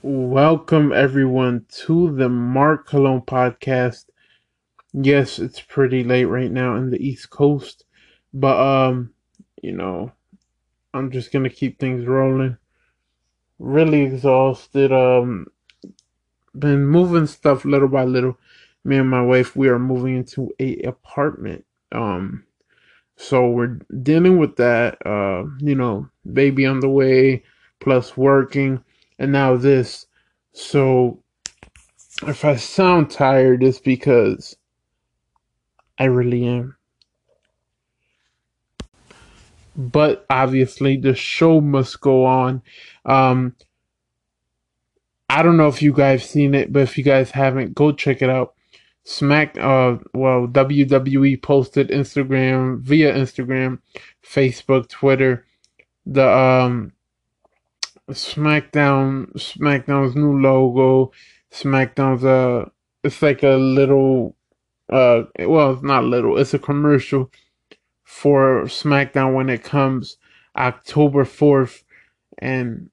Welcome everyone to the Mark Cologne podcast. Yes, it's pretty late right now in the East Coast, but um, you know, I'm just gonna keep things rolling. Really exhausted. Um, been moving stuff little by little. Me and my wife, we are moving into a apartment. Um, so we're dealing with that. Uh, you know, baby on the way, plus working and now this. So if I sound tired, it's because I really am. But obviously, the show must go on. Um, I don't know if you guys seen it, but if you guys haven't, go check it out. Smack, uh, well, WWE posted Instagram via Instagram, Facebook, Twitter, the um SmackDown SmackDown's new logo, SmackDown's uh it's like a little uh well it's not little, it's a commercial for SmackDown when it comes October 4th and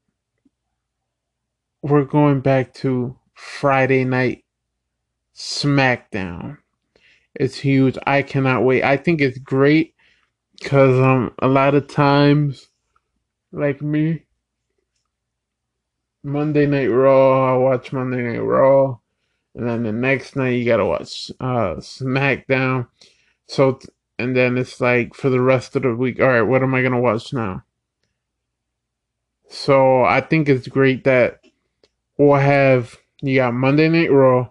we're going back to Friday night SmackDown. It's huge. I cannot wait. I think it's great cuz um a lot of times like me Monday Night Raw. I watch Monday Night Raw, and then the next night you gotta watch uh, SmackDown. So, and then it's like for the rest of the week. All right, what am I gonna watch now? So I think it's great that we'll have you got Monday Night Raw,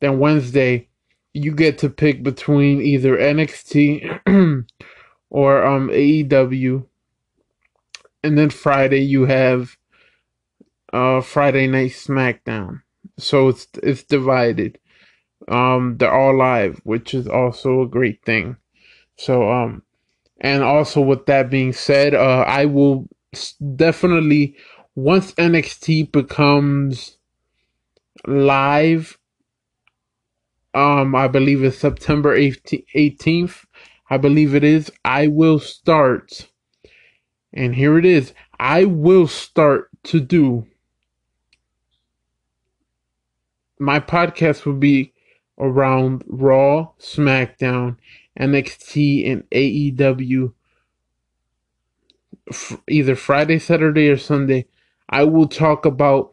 then Wednesday you get to pick between either NXT or um AEW, and then Friday you have uh, Friday Night SmackDown. So it's it's divided. Um, they're all live, which is also a great thing. So um, and also with that being said, uh, I will definitely once NXT becomes live. Um, I believe it's September 18th. I believe it is. I will start, and here it is. I will start to do my podcast will be around Raw, SmackDown, NXT, and AEW. either Friday, Saturday, or Sunday. I will talk about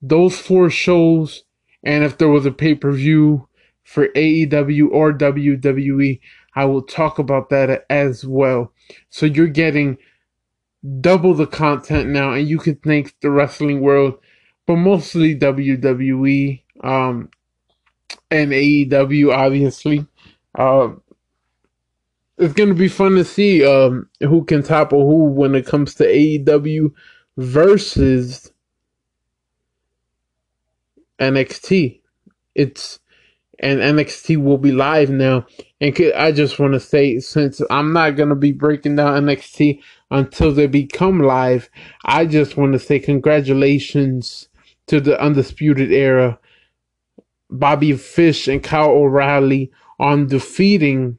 those four shows, and if there was a pay per view for AEW or WWE, I will talk about that as well. So you're getting double the content now, and you can thank the wrestling world, but mostly WWE um, and AEW, obviously. Uh, it's going to be fun to see um, who can topple who when it comes to AEW versus NXT. It's and NXT will be live now. And I just want to say, since I'm not going to be breaking down NXT until they become live, I just want to say congratulations to the Undisputed Era Bobby Fish and Kyle O'Reilly on defeating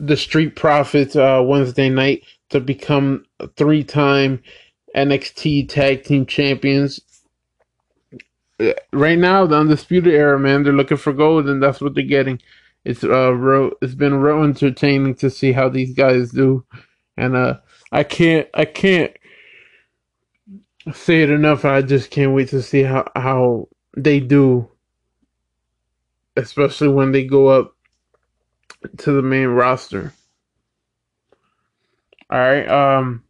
the Street Profits uh, Wednesday night to become three time NXT Tag Team Champions. Right now, the Undisputed Era, man, they're looking for gold, and that's what they're getting. It's uh, real, it's been real entertaining to see how these guys do, and uh, I can't, I can't say it enough. I just can't wait to see how how they do, especially when they go up to the main roster. All right, um,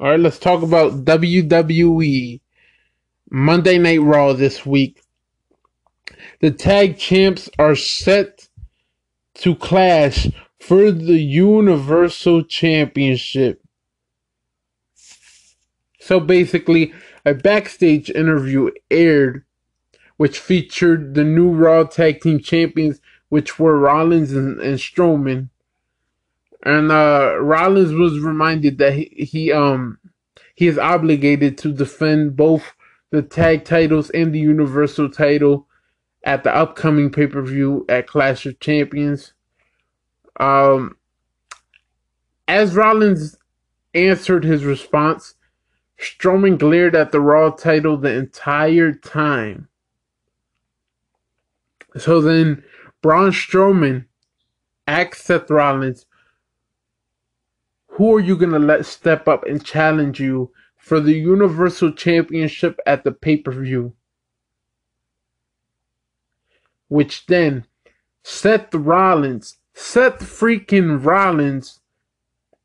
all right. Let's talk about WWE Monday Night Raw this week. The tag champs are set to clash for the Universal Championship. So basically, a backstage interview aired, which featured the new Raw Tag Team Champions, which were Rollins and, and Strowman. And uh, Rollins was reminded that he, he um he is obligated to defend both the tag titles and the Universal title at the upcoming pay per view at Clash of Champions. Um, as Rollins answered his response, Strowman glared at the Raw title the entire time. So then Braun Strowman asked Seth Rollins, Who are you going to let step up and challenge you for the Universal Championship at the pay per view? Which then Seth Rollins, Seth freaking Rollins,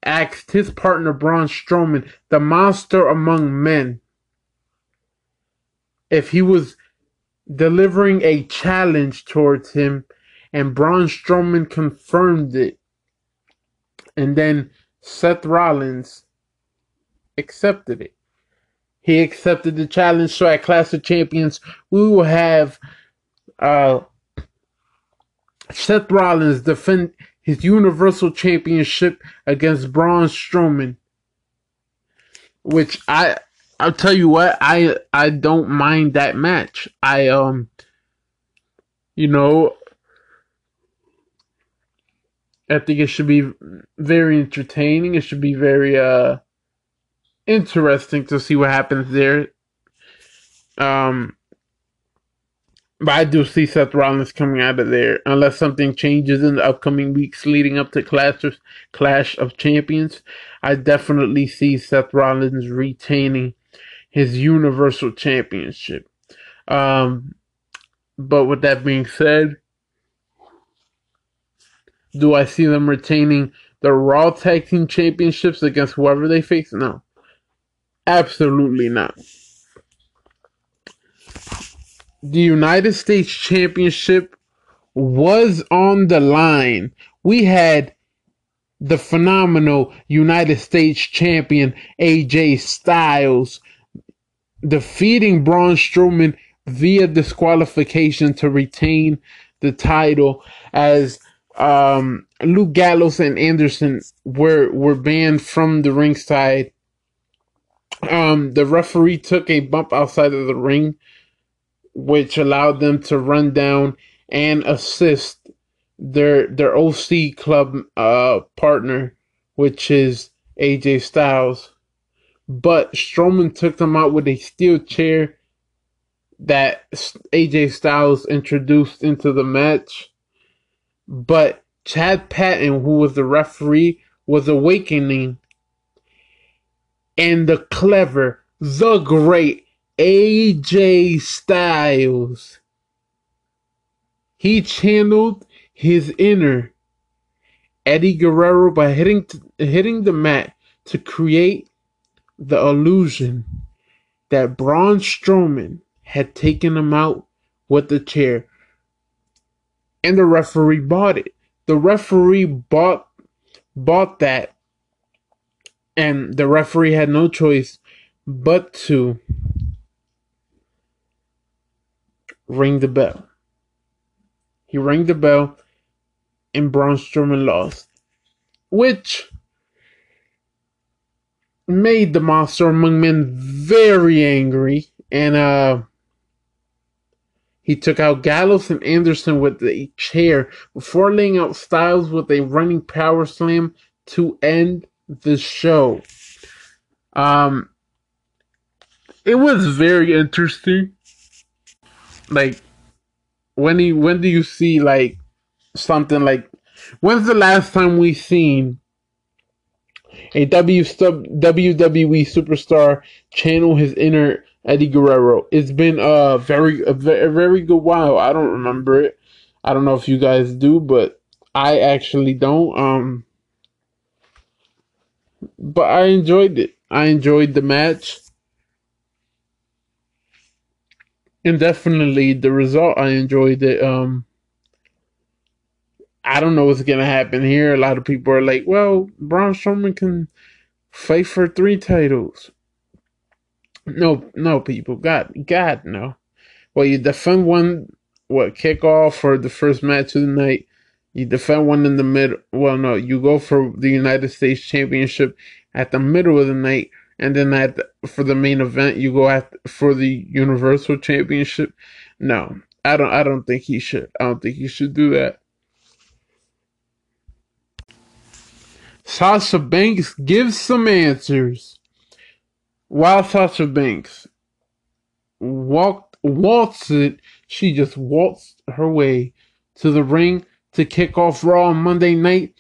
asked his partner Braun Strowman, the monster among men, if he was delivering a challenge towards him, and Braun Strowman confirmed it. And then Seth Rollins accepted it. He accepted the challenge. So at Clash of Champions, we will have uh, Seth Rollins defend his Universal Championship against Braun Strowman. Which I I'll tell you what, I I don't mind that match. I um you know I think it should be very entertaining. It should be very uh interesting to see what happens there. Um but I do see Seth Rollins coming out of there unless something changes in the upcoming weeks leading up to Clash of, Clash of Champions. I definitely see Seth Rollins retaining his Universal Championship. Um, but with that being said, do I see them retaining the Raw Tag Team Championships against whoever they face? No. Absolutely not the United States Championship was on the line. We had the phenomenal United States champion AJ Styles defeating Braun Strowman via disqualification to retain the title as um, Luke Gallows and Anderson were were banned from the ringside. Um, the referee took a bump outside of the ring which allowed them to run down and assist their their OC club uh, partner, which is AJ Styles. But Strowman took them out with a steel chair that AJ Styles introduced into the match. But Chad Patton, who was the referee, was awakening. And the clever, the great AJ Styles. He channeled his inner Eddie Guerrero by hitting hitting the mat to create the illusion that Braun Strowman had taken him out with the chair. And the referee bought it. The referee bought bought that and the referee had no choice but to ring the bell. He rang the bell, and Braun Strowman lost, which made the monster among men very angry, and uh, he took out Gallows and Anderson with a chair before laying out Styles with a running power slam to end the show. Um, it was very interesting like when you when do you see like something like when's the last time we seen a WWE superstar channel his inner Eddie Guerrero? It's been a very, a very good while. I don't remember it. I don't know if you guys do, but I actually don't. Um, but I enjoyed it. I enjoyed the match. And definitely the result I enjoyed it. Um, I don't know what's gonna happen here. A lot of people are like, "Well, Braun Strowman can fight for three titles." No, no, people, God, God, no. Well, you defend one, what kickoff for the first match of the night. You defend one in the middle. Well, no, you go for the United States Championship at the middle of the night and then at the, for the main event you go at for the Universal Championship. No, I don't. I don't think he should. I don't think he should do that. Sasha Banks gives some answers. While Sasha Banks walked waltzed it, she just waltzed her way to the ring to kick off Raw on Monday night.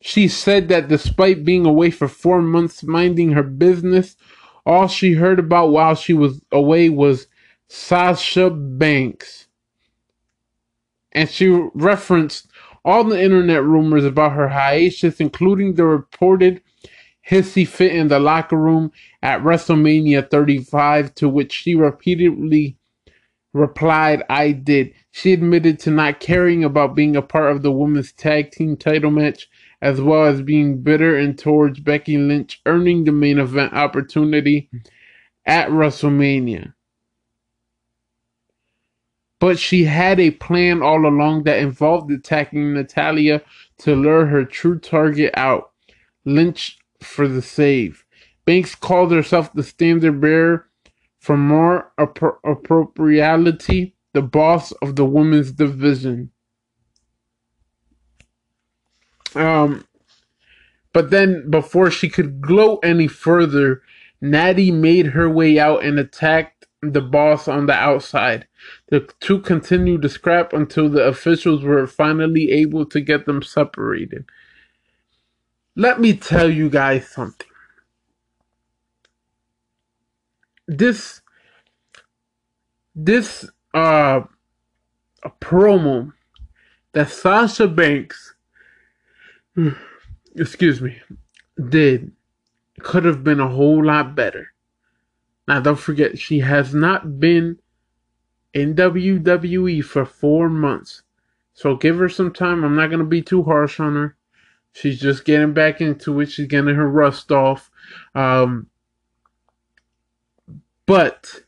She said that despite being away for four months minding her business, all she heard about while she was away was Sasha Banks. And she referenced all the internet rumors about her hiatus, including the reported hissy fit in the locker room at WrestleMania 35, to which she repeatedly replied, I did. She admitted to not caring about being a part of the women's tag team title match, as well as being bitter and towards Becky Lynch earning the main event opportunity at WrestleMania. But she had a plan all along that involved attacking Natalya to lure her true target out, Lynch for the save. Banks called herself the standard bearer for more appro- appropriality, the boss of the women's division. Um, but then before she could gloat any further, Natty made her way out and attacked the boss on the outside. The two continued to scrap until the officials were finally able to get them separated. Let me tell you guys something. This this uh promo that Sasha Banks excuse me did could have been a whole lot better. Now don't forget she has not been in WWE for 4 months. So give her some time. I'm not going to be too harsh on her. She's just getting back into it. She's getting her rust off. Um, but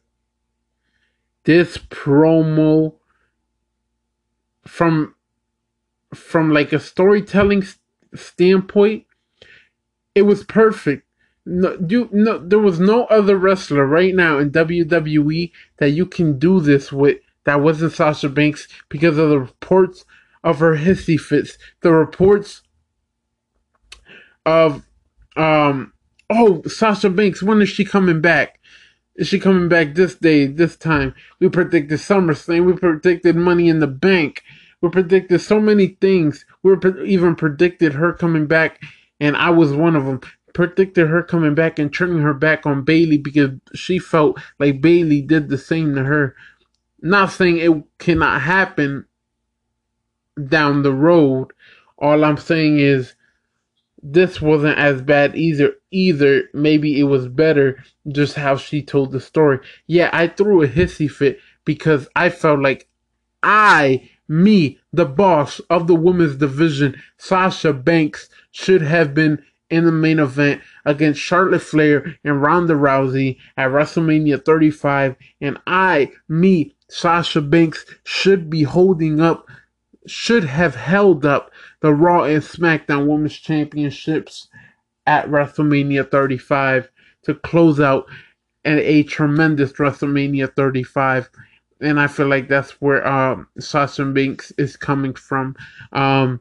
this promo from from like a storytelling standpoint it was perfect no you no there was no other wrestler right now in WWE that you can do this with that wasn't Sasha Banks because of the reports of her hissy fits the reports of um oh Sasha Banks when is she coming back is she coming back this day, this time? We predicted SummerSlam. We predicted Money in the Bank. We predicted so many things. We even predicted her coming back, and I was one of them. Predicted her coming back and turning her back on Bayley because she felt like Bayley did the same to her. Not saying it cannot happen down the road. All I'm saying is this wasn't as bad either either maybe it was better just how she told the story yeah i threw a hissy fit because i felt like i me the boss of the women's division sasha banks should have been in the main event against charlotte flair and ronda rousey at wrestlemania 35 and i me sasha banks should be holding up should have held up the Raw and SmackDown Women's Championships at WrestleMania 35 to close out and a tremendous WrestleMania 35. And I feel like that's where um, Sasha Banks is coming from. Um,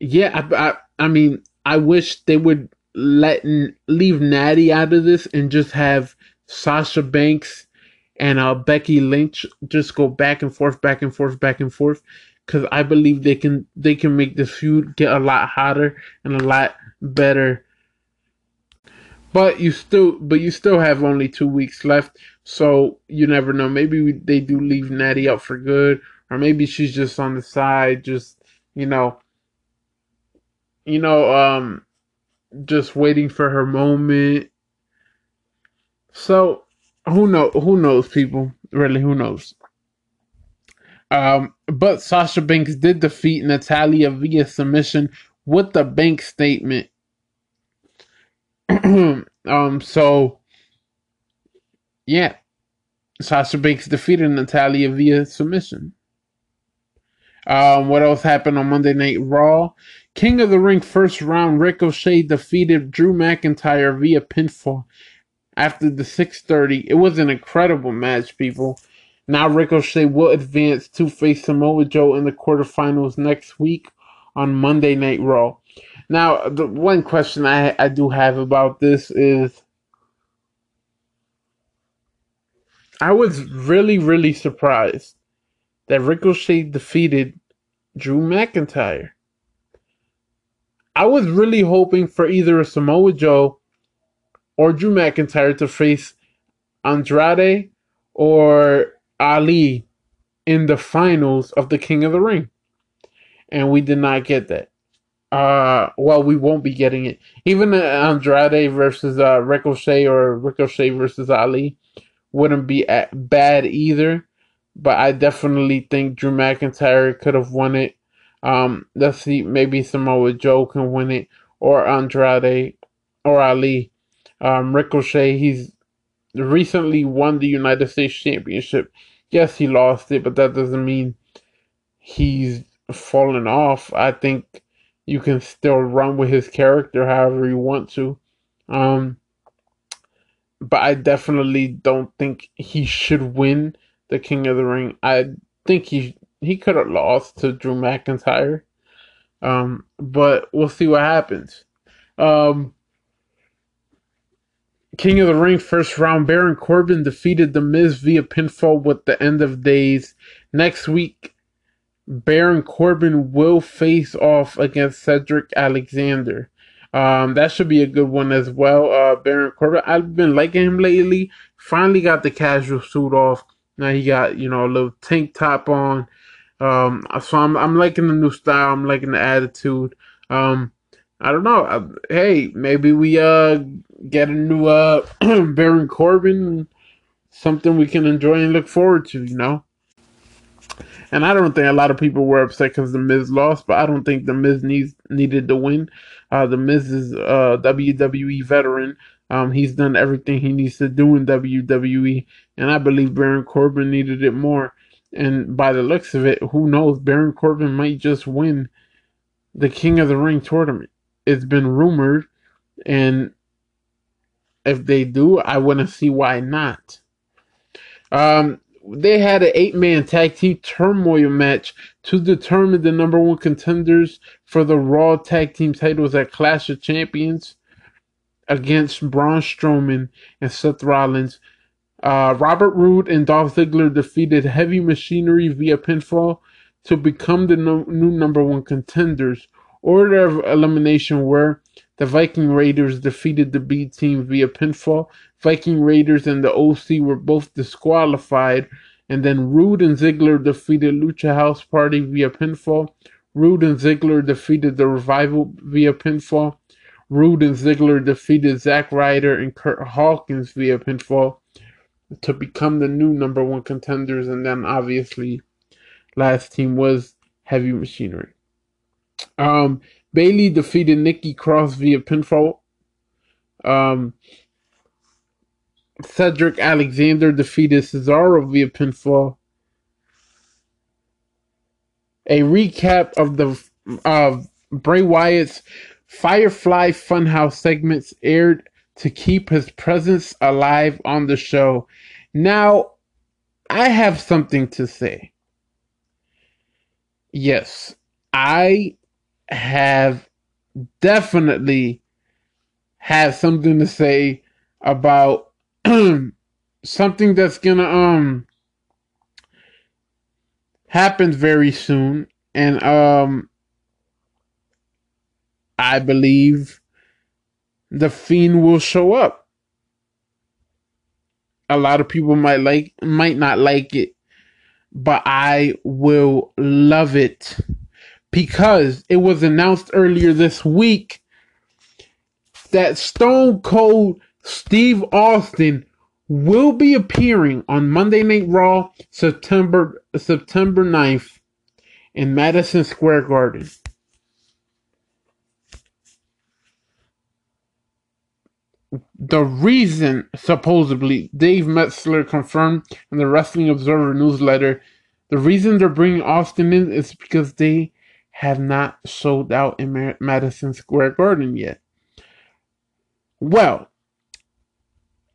yeah, I, I, I mean, I wish they would let leave Natty out of this and just have Sasha Banks and uh, Becky Lynch just go back and forth, back and forth, back and forth because I believe they can they can make this feud get a lot hotter and a lot better. But you still but you still have only two weeks left, so you never know. Maybe we, they do leave Natty up for good, or maybe she's just on the side, just you know, you know, um, just waiting for her moment. So who know? Who knows, people? Really, who knows? Um, but Sasha Banks did defeat natalya via submission with the bank statement. um, so yeah, Sasha Banks defeated Natalya via submission. Um, what else happened on Monday Night Raw? King of the Ring first round Ricochet defeated Drew McIntyre via pinfall after the 6:30. It was an incredible match, people. Now Ricochet will advance to face Samoa Joe in the quarterfinals next week on Monday Night Raw. Now, the one question I I do have about this is, I was really really surprised that Ricochet defeated Drew McIntyre. I was really hoping for either Samoa Joe or Drew McIntyre to face Andrade or Ali in the finals of the King of the Ring. And we did not get that. Uh, well, we won't be getting it. Even Andrade versus uh, Ricochet or Ricochet versus Ali wouldn't be at, bad either. But I definitely think Drew McIntyre could have won it. Um, let's see, maybe Samoa Joe can win it, or Andrade, or Ali. Um, Ricochet, he's recently won the United States Championship. Yes, he lost it, but that doesn't mean he's fallen off. I think you can still run with his character however you want to. Um, but I definitely don't think he should win the King of the Ring. I think he he could have lost to Drew McIntyre. Um, but we'll see what happens. Um, King of the Ring first round, Baron Corbin defeated The Miz via pinfall with the end of days. Next week, Baron Corbin will face off against Cedric Alexander. Um, that should be a good one as well. Uh, Baron Corbin, I've been liking him lately. Finally got the casual suit off. Now he got you know a little tank top on. Um, so I'm I'm liking the new style. I'm liking the attitude. Um, I don't know. I, hey, maybe we uh get a new uh Baron Corbin, something we can enjoy and look forward to. You know. And I don't think a lot of people were upset because the Miz lost, but I don't think the Miz needs needed to win. Uh, the Miz is a WWE veteran. Um, he's done everything he needs to do in WWE, and I believe Baron Corbin needed it more. And by the looks of it, who knows? Baron Corbin might just win the King of the Ring tournament it's been rumored, and if they do, I to see why not. Um, they had an eight-man tag team turmoil match to determine the number one contenders for the Raw tag team titles at Clash of Champions against Braun Strowman and Seth Rollins. Uh, Robert Roode and Dolph Ziggler defeated Heavy Machinery via pinfall to become the no- new number one contenders. Order of elimination where the Viking Raiders defeated the B team via pinfall. Viking Raiders and the OC were both disqualified, and then Roode and Ziggler defeated Lucha House Party via pinfall. Roode and Ziggler defeated the Revival via pinfall. Roode and Ziggler defeated Zack Ryder and Kurt Hawkins via pinfall to become the new number one contenders, and then obviously last team was Heavy Machinery. Um, Bayley defeated Nikki Cross via pinfall. Um, Cedric Alexander defeated Cesaro via pinfall. A recap of the uh, Bray Wyatt's Firefly Funhouse segments aired to keep his presence alive on the show. Now, I have something to say. Yes, I have definitely had something to say about something that's gonna um happen very soon and um I believe the fiend will show up. A lot of people might like might not like it, but I will love it because it was announced earlier this week that Stone Cold Steve Austin will be appearing on Monday Night Raw September September 9th in Madison Square Garden. The reason, supposedly, Dave Meltzer confirmed in the Wrestling Observer newsletter, the reason they're bringing Austin in is because they have not sold out in Madison Square Garden yet. Well,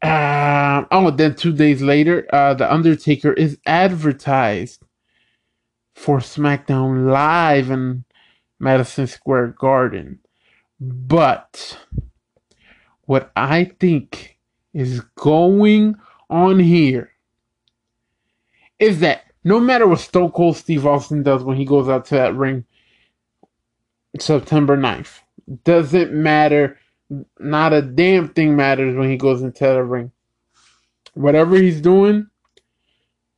uh, oh, then two days later, uh, The Undertaker is advertised for SmackDown Live in Madison Square Garden. But what I think is going on here is that no matter what Stone Cold Steve Austin does when he goes out to that ring September 9th, doesn't matter. Not a damn thing matters when he goes into the ring. Whatever he's doing,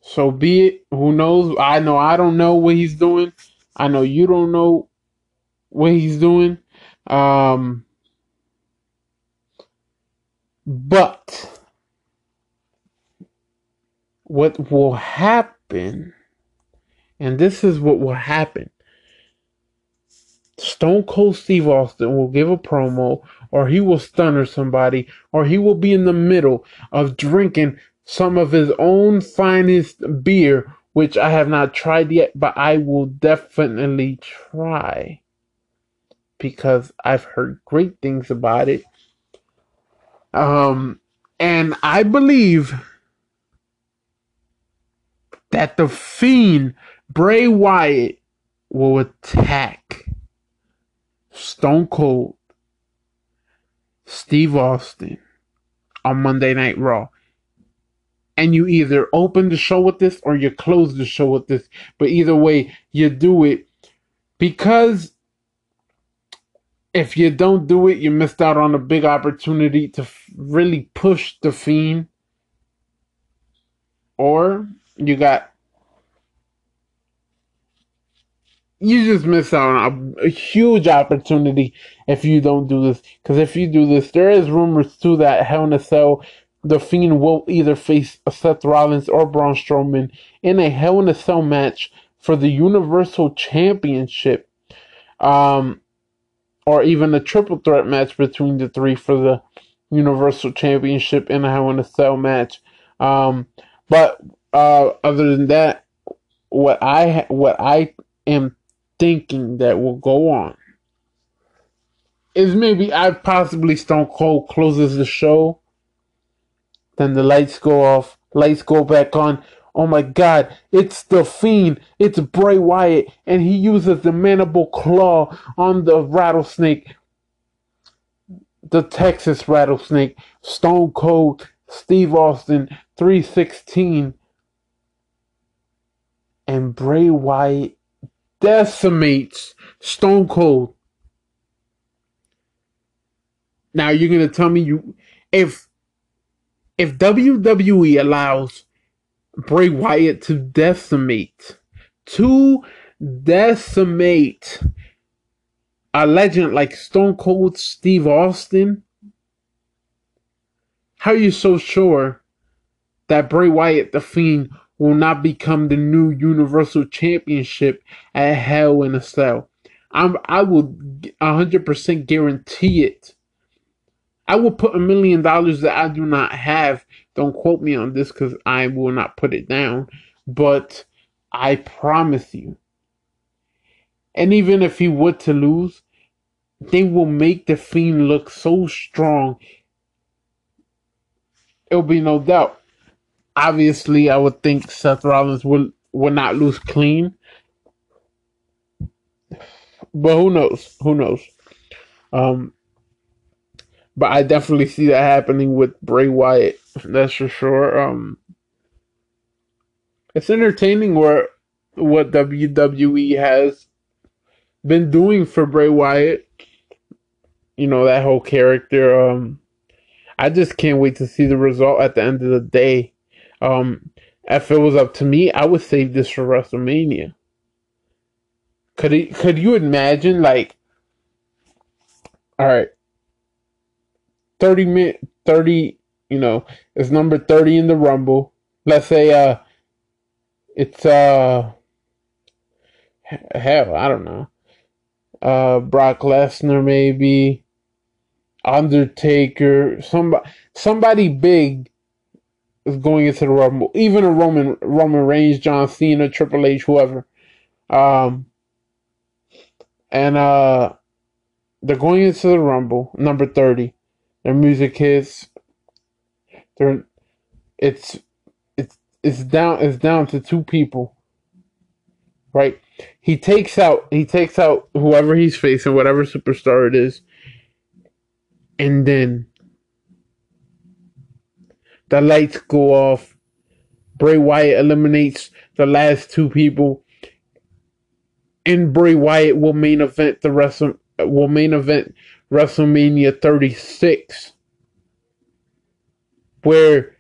so be it. Who knows? I know I don't know what he's doing. I know you don't know what he's doing. Um, but what will happen, and this is what will happen Stone Cold Steve Austin will give a promo, or he will stunner somebody, or he will be in the middle of drinking some of his own finest beer, which I have not tried yet, but I will definitely try because I've heard great things about it. Um, and I believe that the Fiend Bray Wyatt will attack Stone Cold Steve Austin on Monday Night Raw. And you either open the show with this or you close the show with this. But either way, you do it because if you don't do it, you missed out on a big opportunity to really push the Fiend. Or you got you just miss out on a, a, huge opportunity if you don't do this. Because if you do this, there is rumors too that Hell in a Cell, the Fiend will either face Seth Rollins or Braun Strowman in a Hell in a Cell match for the Universal Championship. Um, or even a triple threat match between the three for the Universal Championship in a Hell in a Cell match. Um, but uh, other than that, what I what I am thinking that will go on is maybe I possibly Stone Cold closes the show, then the lights go off, lights go back on. Oh my god, it's the Fiend, it's Bray Wyatt, and he uses the mandible claw on the rattlesnake, the Texas rattlesnake, Stone Cold, Steve Austin, 316, and Bray Wyatt decimates Stone Cold. Now you're gonna tell me you if if WWE allows Bray Wyatt to decimate to decimate a legend like Stone Cold Steve Austin, how are you so sure that Bray Wyatt the Fiend will not become the new Universal Championship at Hell in a Cell. I'm, I will 100% guarantee it. I will put a million dollars that I do not have. Don't quote me on this because I will not put it down. But I promise you. And even if he were to lose, they will make the Fiend look so strong. It'll be no doubt obviously, I would think Seth Rollins will will not lose clean. But who knows? Who knows? Um, but I definitely see that happening with Bray Wyatt. That's for sure. Um, it's entertaining where what WWE has been doing for Bray Wyatt. You know that whole character. Um, I just can't wait to see the result at the end of the day. Um, if it was up to me, I would save this for WrestleMania. Could it, could you imagine like all right 30 minute 30 you know it's number 30 in the rumble. Let's say uh it's uh hell i don't know. Uh brock lesnar maybe. Undertaker. Somebody somebody big is going into the Rumble. Even a Roman Roman Reigns, John Cena, Triple H, whoever. Um, and uh, they're going into the Rumble, number thirty. Their music hits. They're it's it's it's down it's down to two people. Right? He takes out he takes out whoever he's facing, whatever superstar it is. and then the lights go off. Bray Wyatt eliminates the last two people, and Bray Wyatt will main event the Wrestle will main event WrestleMania 36, where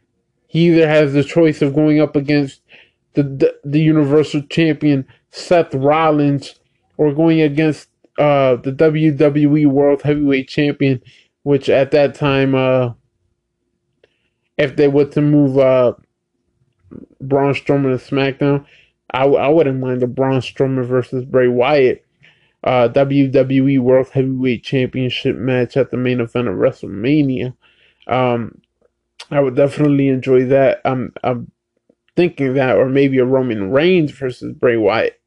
he either has the choice of going up against the the, the Universal Champion Seth Rollins or going against uh, the WWE World Heavyweight Champion, which at that time, uh, if they were to move uh, Braun Strowman to SmackDown, I, I wouldn't mind the Braun Strowman versus Bray Wyatt uh, WWE World Heavyweight Championship match at the main event of WrestleMania. Um, I would definitely enjoy that. I'm, I'm thinking that, or maybe a Roman Reigns versus Bray Wyatt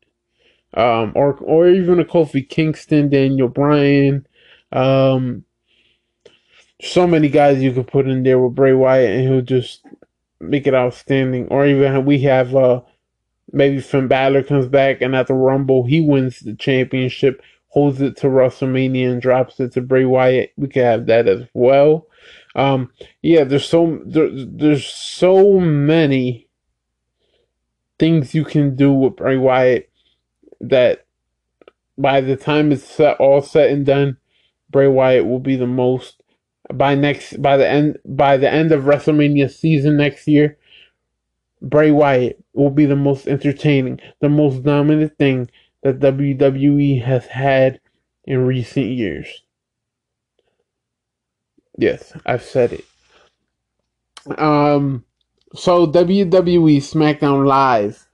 um, or or even a Kofi Kingston, Daniel Bryan. Um, so many guys you could put in there with Bray Wyatt, and he'll just make it outstanding. Or even we have uh, maybe Finn Balor comes back, and at the Rumble he wins the championship, holds it to WrestleMania, and drops it to Bray Wyatt. We could have that as well. Um, yeah, there's so there, there's so many things you can do with Bray Wyatt that by the time it's set, all set and done, Bray Wyatt will be the most by next by the end by the end of WrestleMania season next year. Bray Wyatt will be the most entertaining, the most dominant thing that WWE has had in recent years. Yes, I've said it. Um, so WWE SmackDown Live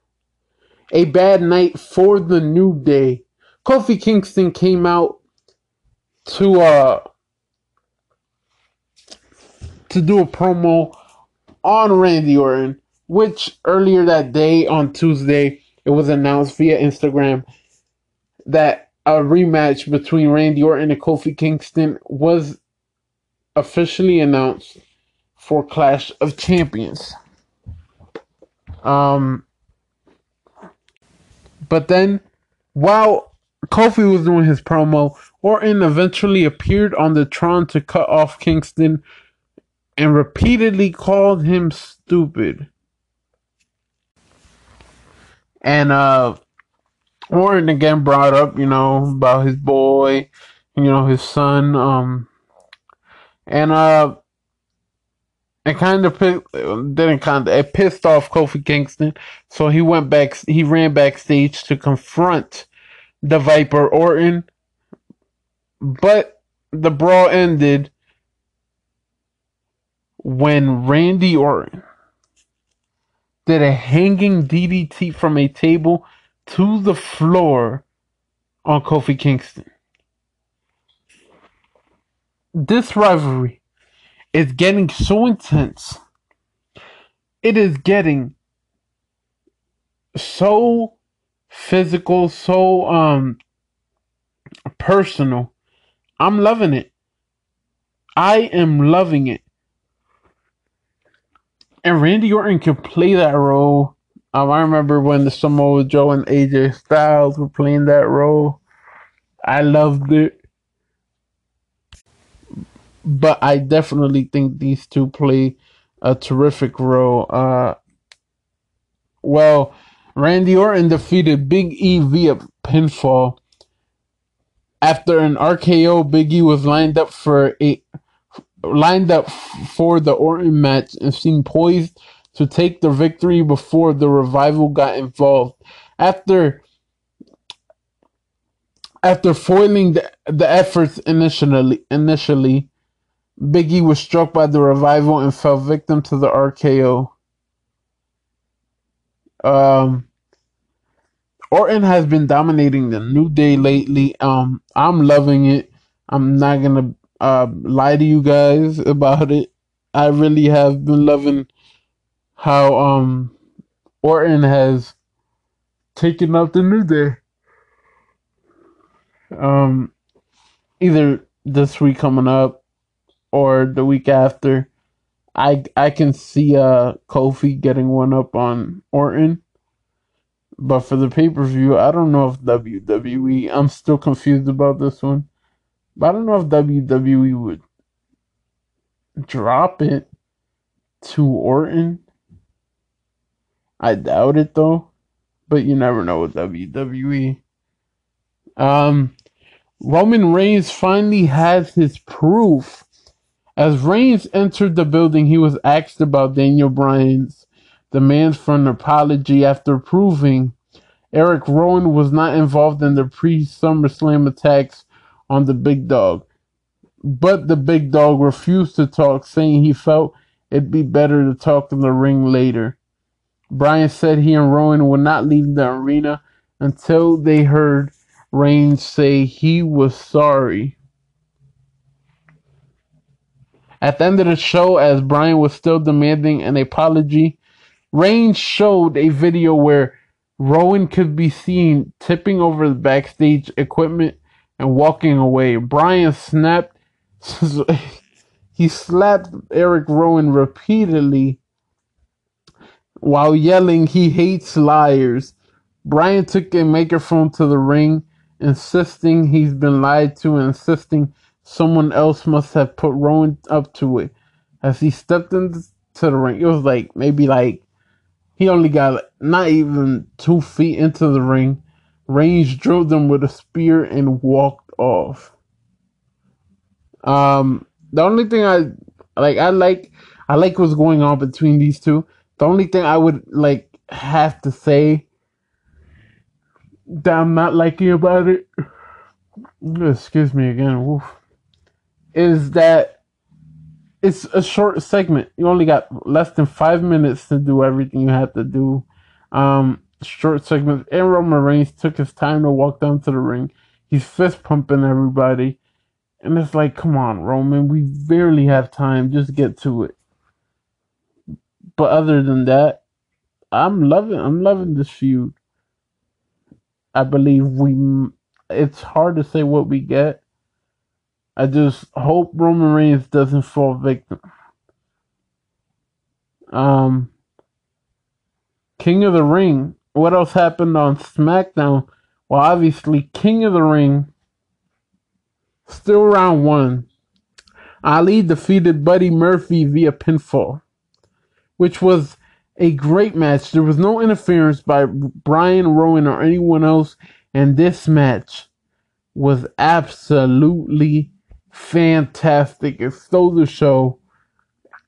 a bad night for the New Day. Kofi Kingston came out to uh to do a promo on Randy Orton, which earlier that day on Tuesday it was announced via Instagram that a rematch between Randy Orton and Kofi Kingston was officially announced for Clash of Champions. Um but then, while Kofi was doing his promo, Orton eventually appeared on the Tron to cut off Kingston and repeatedly called him stupid. And uh Orton again brought up, you know, about his boy, you know, his son, um and uh it kind of didn't kind of it pissed off Kofi Kingston, so he went back. He ran backstage to confront the Viper Orton, but the brawl ended when Randy Orton did a hanging DDT from a table to the floor on Kofi Kingston. This rivalry is getting so intense. It is getting so physical, so um personal. I'm loving it. I am loving it. And Randy Orton can play that role. Um, I remember when the Samoa Joe and AJ Styles were playing that role. I loved it but I definitely think these two play a terrific role. Uh, well, Randy Orton defeated Big E via pinfall. After an RKO, Big E was lined up for a lined up for the Orton match and seemed poised to take the victory before the revival got involved. After after foiling the, the efforts initially initially Biggie was struck by the revival and fell victim to the RKO. Um, Orton has been dominating the New Day lately. Um, I'm loving it. I'm not gonna uh, lie to you guys about it. I really have been loving how um Orton has taken up the New Day. Um, either this week coming up or the week after, I I can see uh Kofi getting one up on Orton. But for the pay per view, I don't know if WWE. I'm still confused about this one. But I don't know if WWE would drop it to Orton. I doubt it though, but you never know with WWE. Um, Roman Reigns finally has his proof. As Reigns entered the building, he was asked about Daniel Bryan's demands for an apology after proving Eric Rowan was not involved in the pre SummerSlam attacks on the big dog. But the big dog refused to talk, saying he felt it'd be better to talk in the ring later. Bryan said he and Rowan would not leave the arena until they heard Reigns say he was sorry. At the end of the show, as Bryan was still demanding an apology, Reigns showed a video where Rowan could be seen tipping over the backstage equipment and walking away. Bryan snapped. he slapped Erick Rowan repeatedly while yelling he hates liars. Bryan took a microphone to the ring, insisting he's been lied to and insisting someone else must have put Rowan up to it. As he stepped into the ring, it was like maybe like he only got not even two feet into the ring. Reigns drove them with a spear and walked off. Um, the only thing I like, I like, I like what's going on between these two. The only thing I would like have to say that I'm not liking about it, excuse me again, woof, is that it's a short segment. You only got less than five minutes to do everything you have to do. Um, short segment. And Roman Reigns took his time to walk down to the ring. He's fist pumping everybody. And it's like, come on, Roman, we barely have time. Just get to it. But other than that, I'm loving I'm loving this feud. I believe we it's hard to say what we get I just hope Roman Reigns doesn't fall victim. Um, King of the Ring. What else happened on SmackDown? Well, obviously, King of the Ring. Still round one. Ali defeated Buddy Murphy via pinfall, which was a great match. There was no interference by Bryan Rowan or anyone else, and this match was absolutely fantastic. It stole the show,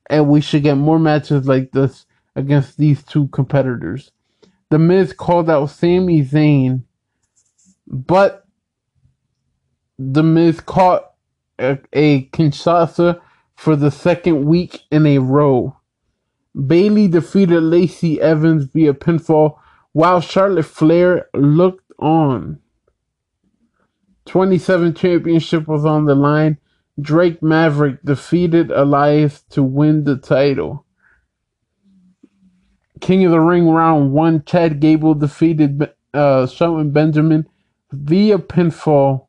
and we should get more matches like this against these two competitors. The Miz called out Sami Zayn, but The Miz caught a, a Kinshasa for the second week in a row. Bayley defeated Lacey Evans via pinfall while Charlotte Flair looked on. 27 championship was on the line. Drake Maverick defeated Elias to win the title. King of the Ring round one, Chad Gable defeated uh, Shelton Benjamin via pinfall.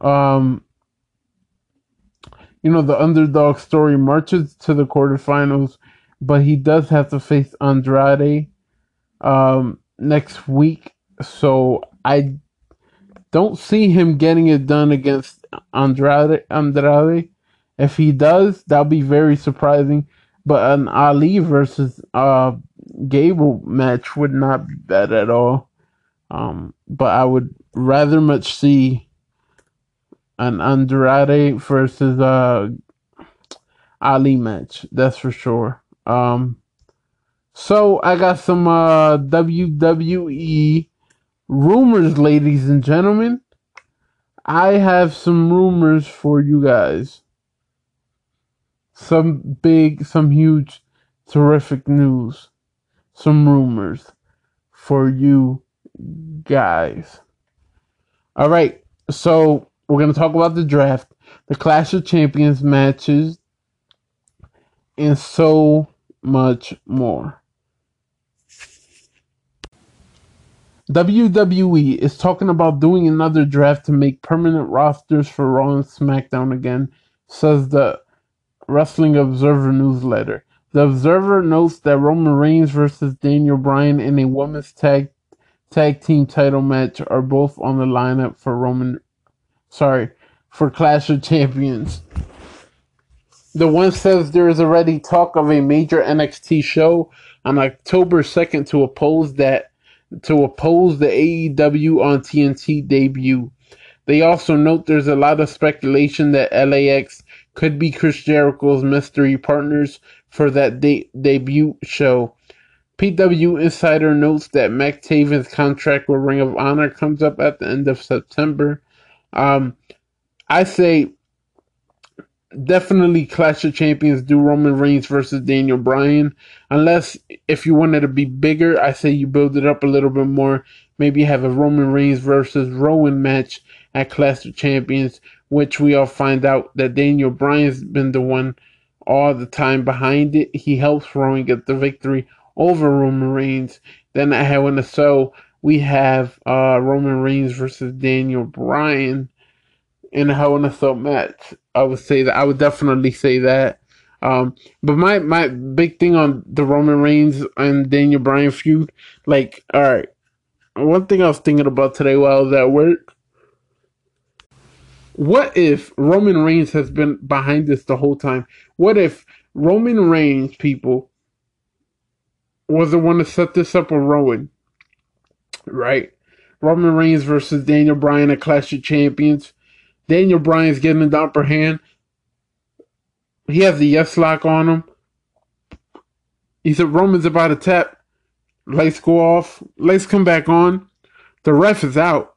Um, you know, the underdog story marches to the quarterfinals, but he does have to face Andrade um, next week. So I don't see him getting it done against Andrade. Andrade. If he does, that'll be very surprising. But an Ali versus uh, Gable match would not be bad at all. Um, but I would rather much see an Andrade versus uh, Ali match. That's for sure. Um, so I got some uh, WWE rumors, ladies and gentlemen. I have some rumors for you guys. Some big, some huge, terrific news. Some rumors for you guys. All right, so we're going to talk about the draft, the Clash of Champions matches, and so much more. WWE is talking about doing another draft to make permanent rosters for Raw and SmackDown again, says the Wrestling Observer newsletter. The Observer notes that Roman Reigns versus Daniel Bryan in a women's tag tag team title match are both on the lineup for Roman sorry, for Clash of Champions. The one says there is already talk of a major NXT show on October 2nd to oppose that to oppose the AEW on TNT debut. They also note there's a lot of speculation that LAX could be Chris Jericho's mystery partners for that de- debut show. PW Insider notes that Matt Taven's contract with Ring of Honor comes up at the end of September. Um, I say definitely Clash of Champions do Roman Reigns versus Daniel Bryan. Unless if you wanted to be bigger, I say you build it up a little bit more. Maybe have a Roman Reigns versus Rowan match at Clash of Champions, which we all find out that Daniel Bryan's been the one all the time behind it. He helps Rowan get the victory over Roman Reigns. Then I have in the so we have uh, Roman Reigns versus Daniel Bryan in a Hell in a Cell match. I would say that I would definitely say that. Um, but my my big thing on the Roman Reigns and Daniel Bryan feud, like, all right, one thing I was thinking about today while I was at work. What if Roman Reigns has been behind this the whole time? What if Roman Reigns, people, was the one to set this up with Rowan? Right? Roman Reigns versus Daniel Bryan at Clash of Champions. Daniel Bryan's getting the upper hand. He has the yes lock on him. He said Roman's about to tap. Lights go off. Lights come back on. The ref is out.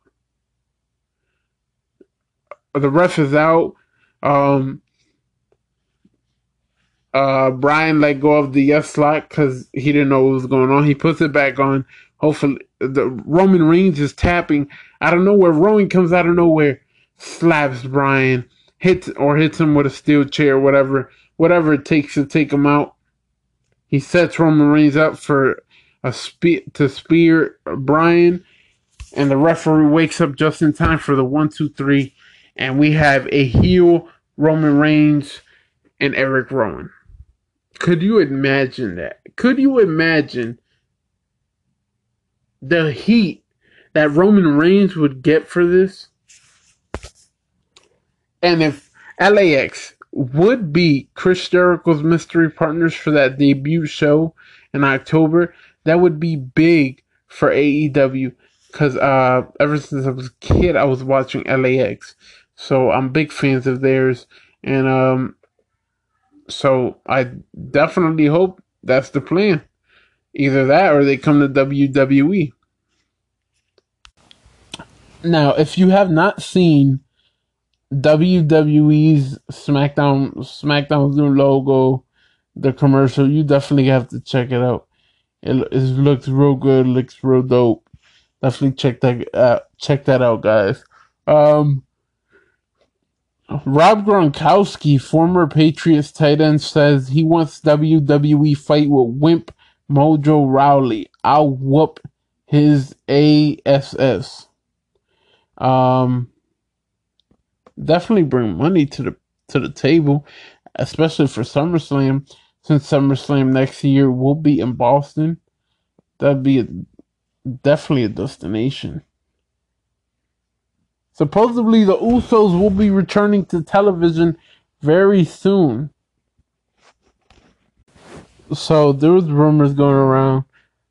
The ref is out. Um, uh, Bryan let go of the yes lock because he didn't know what was going on. He puts it back on. Hopefully, the Roman Reigns is tapping out of nowhere. Rowan comes out of nowhere slaps Bryan, hits or hits him with a steel chair, whatever, whatever it takes to take him out. He sets Roman Reigns up for a spear to spear Bryan, and the referee wakes up just in time for the one, two, three, and we have a heel Roman Reigns and Erick Rowan. Could you imagine that? Could you imagine the heat that Roman Reigns would get for this? And if LAX would be Chris Jericho's mystery partners for that debut show in October, that would be big for AEW. Because uh, ever since I was a kid, I was watching LAX. So I'm big fans of theirs. And um, so I definitely hope that's the plan. Either that or they come to WWE. Now, if you have not seen WWE's SmackDown SmackDown's new logo, the commercial. You definitely have to check it out. It, it looks real good. Looks real dope. Definitely check that uh, check that out, guys. Um, Rob Gronkowski, former Patriots tight end, says he wants WWE fight with Wimp Mojo Rawley. I'll whoop his ass. Um, definitely bring money to the to the table, especially for SummerSlam. Since SummerSlam next year will be in Boston, that'd be a, definitely a destination. Supposedly, the Usos will be returning to television very soon. So there was rumors going around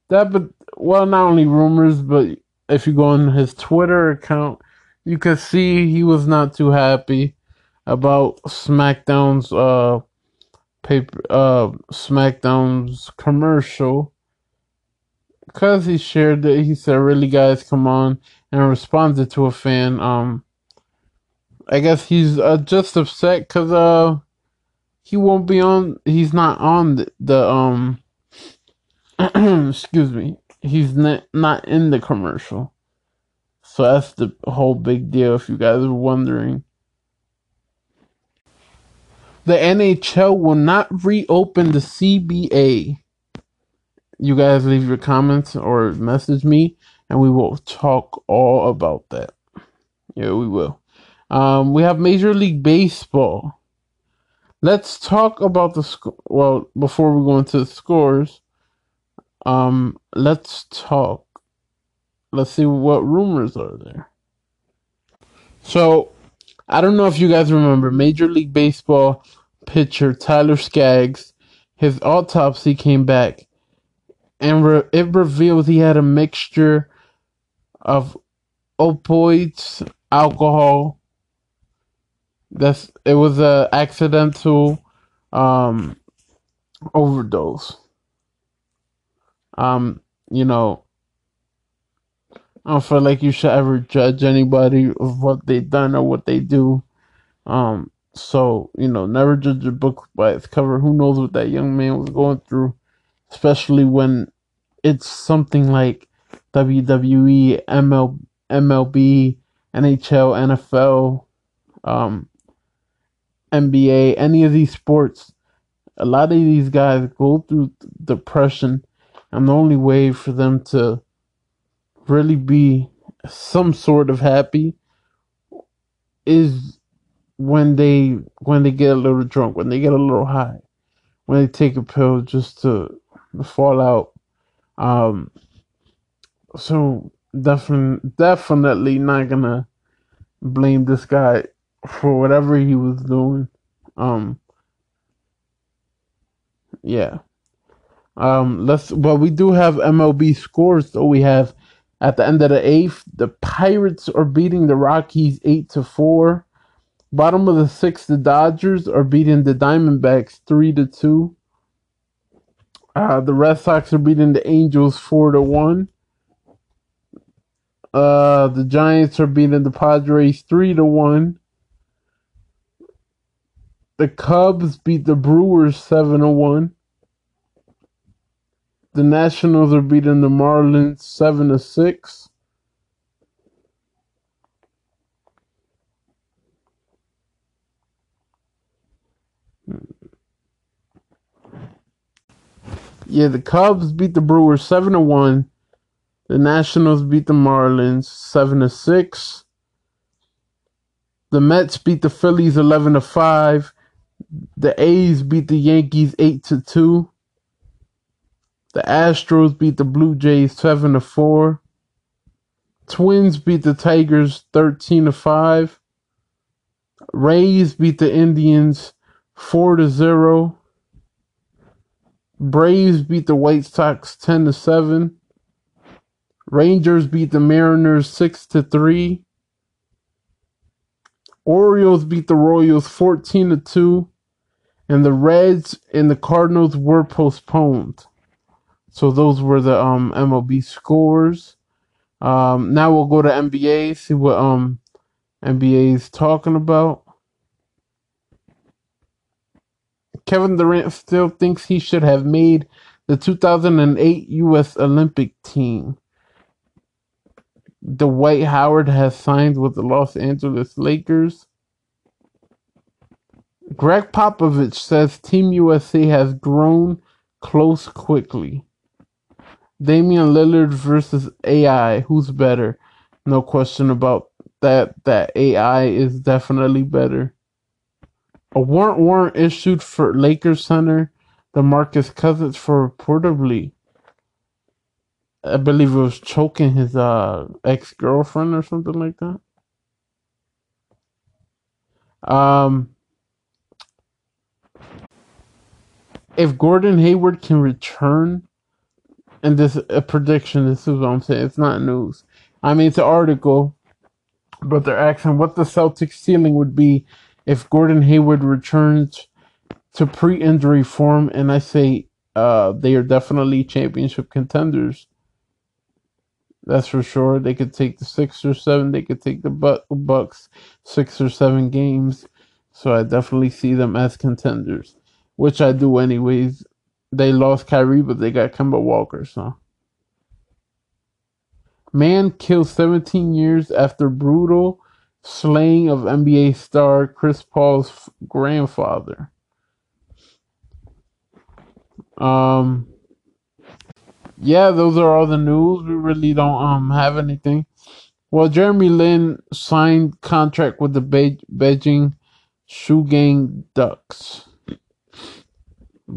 that, but well, not only rumors, but if you go on his Twitter account, you could see he was not too happy about SmackDown's uh paper uh SmackDown's commercial because he shared it. He said, "Really, guys, come on!" And responded to a fan. Um, I guess he's uh, just upset because uh he won't be on. He's not on the, the um. excuse me. He's not not in the commercial. So that's the whole big deal if you guys are wondering. The NHL will not reopen the CBA. You guys leave your comments or message me, and we will talk all about that. Yeah, we will. Um, we have Major League Baseball. Let's talk about the well before we go into the scores. Um, let's talk let's see what rumors are there. So, I don't know if you guys remember, Major League Baseball pitcher Tyler Skaggs, his autopsy came back, and re- it revealed he had a mixture of opioids, alcohol. That's it was a accidental um, overdose. Um, you know, I don't feel like you should ever judge anybody of what they've done or what they do. Um, so you know, never judge a book by its cover. Who knows what that young man was going through, especially when it's something like WWE, ML, MLB, NHL, NFL, um, NBA, any of these sports. A lot of these guys go through depression, and the only way for them to really be some sort of happy is when they when they get a little drunk, when they get a little high, when they take a pill just to fall out. Um, so definitely definitely not gonna blame this guy for whatever he was doing. Um, yeah. Um, let's. Well, we do have MLB scores. So we have at the end of the eighth, the Pirates are beating the Rockies eight to four. Bottom of the sixth, the Dodgers are beating the Diamondbacks three to two. Uh, the Red Sox are beating the Angels four to one. Uh, the Giants are beating the Padres three to one. The Cubs beat the Brewers seven to one. The Nationals are beating the Marlins seven to six. Yeah, the Cubs beat the Brewers seven to one. The Nationals beat the Marlins seven to six. The Mets beat the Phillies eleven to five. The A's beat the Yankees eight to two. The Astros beat the Blue Jays seven to four. Twins beat the Tigers thirteen to five. Rays beat the Indians four to zero. Braves beat the White Sox ten to seven. Rangers beat the Mariners six to three. Orioles beat the Royals fourteen to two, and the Reds and the Cardinals were postponed. So those were the um MLB scores. Um, now we'll go to NBA, see what um NBA is talking about. Kevin Durant still thinks he should have made the 2008 U.S. Olympic team. Dwight Howard has signed with the Los Angeles Lakers. Gregg Popovich says Team USA has grown close quickly. Damian Lillard versus AI. Who's better? No question about that. That AI is definitely better. A warrant warrant issued for Lakers center the DeMarcus Cousins for reportedly, I believe it was choking his uh, ex girlfriend or something like that. Um, if Gordon Hayward can return, and this a prediction, this is what I'm saying. It's not news. I mean, it's an article, but they're asking what the Celtics ceiling would be if Gordon Hayward returns to pre-injury form, and I say uh, they are definitely championship contenders. That's for sure. They could take the six or seven. They could take the Bucks six or seven games. So I definitely see them as contenders, which I do anyways. They lost Kyrie, but they got Kemba Walker. So man killed 17 years after brutal slaying of NBA star Chris Paul's grandfather. Um, yeah, those are all the news. We really don't um have anything. Well, Jeremy Lin signed contract with the Be- Beijing Shougang Ducks.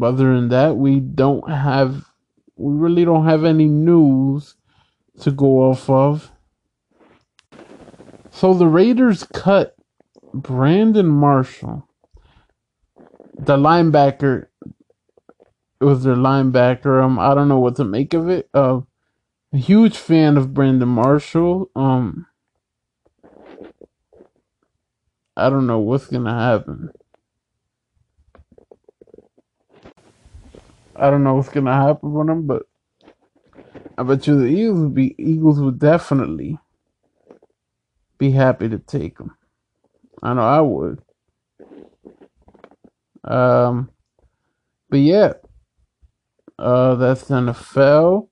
Other than that, we don't have, we really don't have any news to go off of. So the Raiders cut Brandon Marshall. the linebacker. It was their linebacker. Um, I don't know what to make of it. Uh, a huge fan of Brandon Marshall. Um, I don't know what's gonna happen. I don't know what's gonna happen with him, but I bet you the Eagles would be Eagles would definitely be happy to take him. I know I would. Um, but yeah, uh, that's NFL.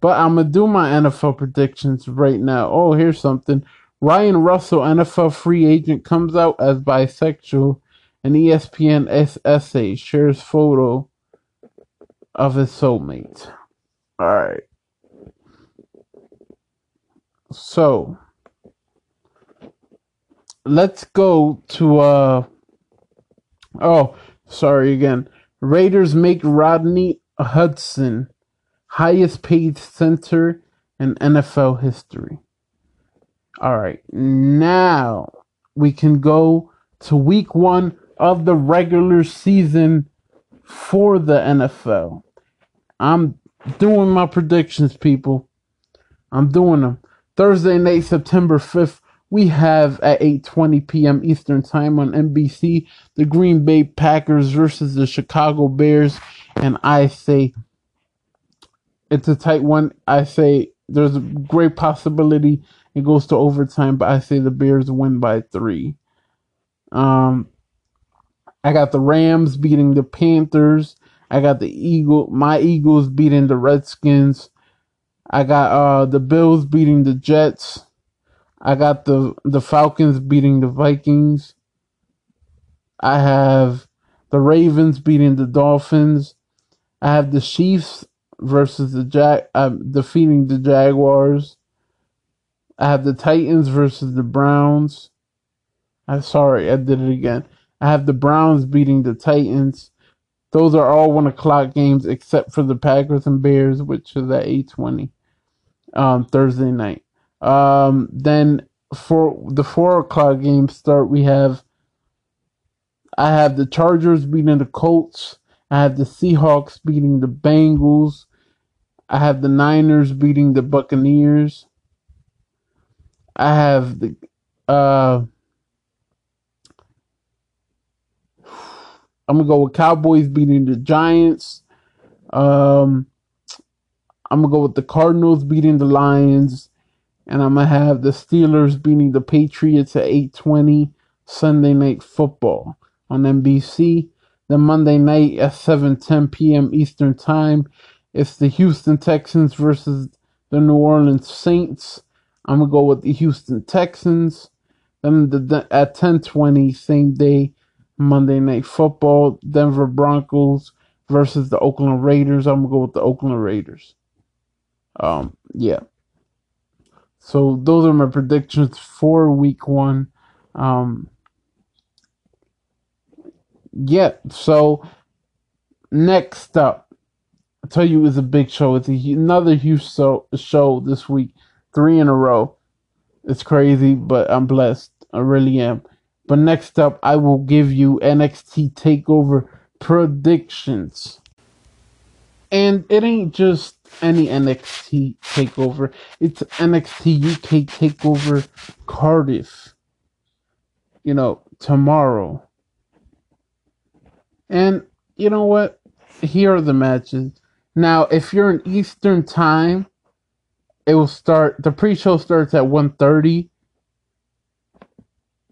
But I'm gonna do my NFL predictions right now. Oh, here's something. Ryan Russell, NFL free agent, comes out as bisexual. and ESPN essay shares photo of his soulmate. All right. So let's go to uh oh sorry again. Raiders make Rodney Hudson highest paid center in NFL history. All right, now we can go to week one of the regular season for the NFL. I'm doing my predictions, people. I'm doing them. Thursday night, September 5th, we have at 8:20 p.m. Eastern Time on NBC the Green Bay Packers versus the Chicago Bears, and I say it's a tight one. I say there's a great possibility it goes to overtime, but I say the Bears win by three. Um, I got the Rams beating the Panthers. I got the Eagle, my Eagles beating the Redskins. I got uh the Bills beating the Jets. I got the the Falcons beating the Vikings. I have the Ravens beating the Dolphins. I have the Chiefs versus the Jag uh, defeating the Jaguars. I have the Titans versus the Browns. I'm sorry, I did it again. I have the Browns beating the Titans. Those are all one o'clock games except for the Packers and Bears, which is at eight twenty, um, Thursday night. Um, then for the four o'clock game start, we have I have the Chargers beating the Colts. I have the Seahawks beating the Bengals. I have the Niners beating the Buccaneers. I have the uh I'm gonna go with Cowboys beating the Giants. Um I'm gonna go with the Cardinals beating the Lions, and I'm gonna have the Steelers beating the Patriots at 8:20 Sunday Night Football on NBC. Then Monday night at 7:10 p.m. Eastern Time, it's the Houston Texans versus the New Orleans Saints. I'm gonna go with the Houston Texans. Then the, the, at 10:20 same day, Monday Night Football, Denver Broncos versus the Oakland Raiders. I'm gonna go with the Oakland Raiders. Um, yeah. So those are my predictions for Week One. Um, yeah. So next up, I tell you, it's a big show. It's a, another huge show, show this week three in a row. It's crazy, but I'm blessed. I really am. But next up, I will give you NXT TakeOver predictions. And it ain't just any NXT TakeOver, it's NXT UK TakeOver Cardiff. You know, tomorrow. And you know what? Here are the matches. Now, if you're in Eastern Time, it will start the pre-show starts at 1.30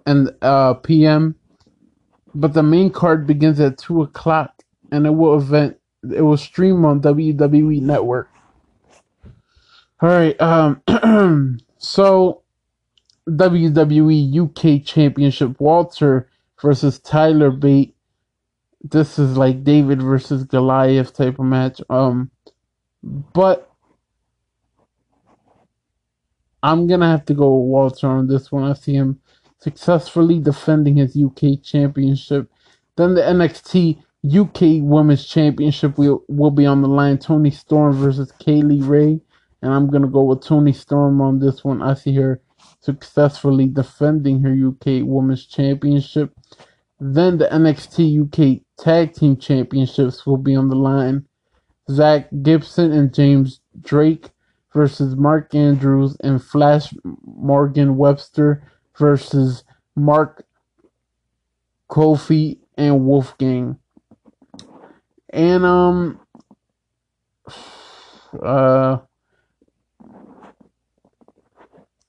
and uh p.m but the main card begins at 2 o'clock and it will event it will stream on wwe network all right um so wwe uk championship walter versus tyler bate this is like david versus goliath type of match um but I'm gonna have to go with Walter on this one. I see him successfully defending his UK championship. Then the NXT UK Women's Championship will will be on the line. Toni Storm versus Kay Lee Ray, and I'm gonna go with Toni Storm on this one. I see her successfully defending her UK Women's Championship. Then the NXT UK Tag Team Championships will be on the line. Zack Gibson and James Drake versus Mark Andrews and Flash Morgan Webster versus Mark Coffey and Wolfgang. And um uh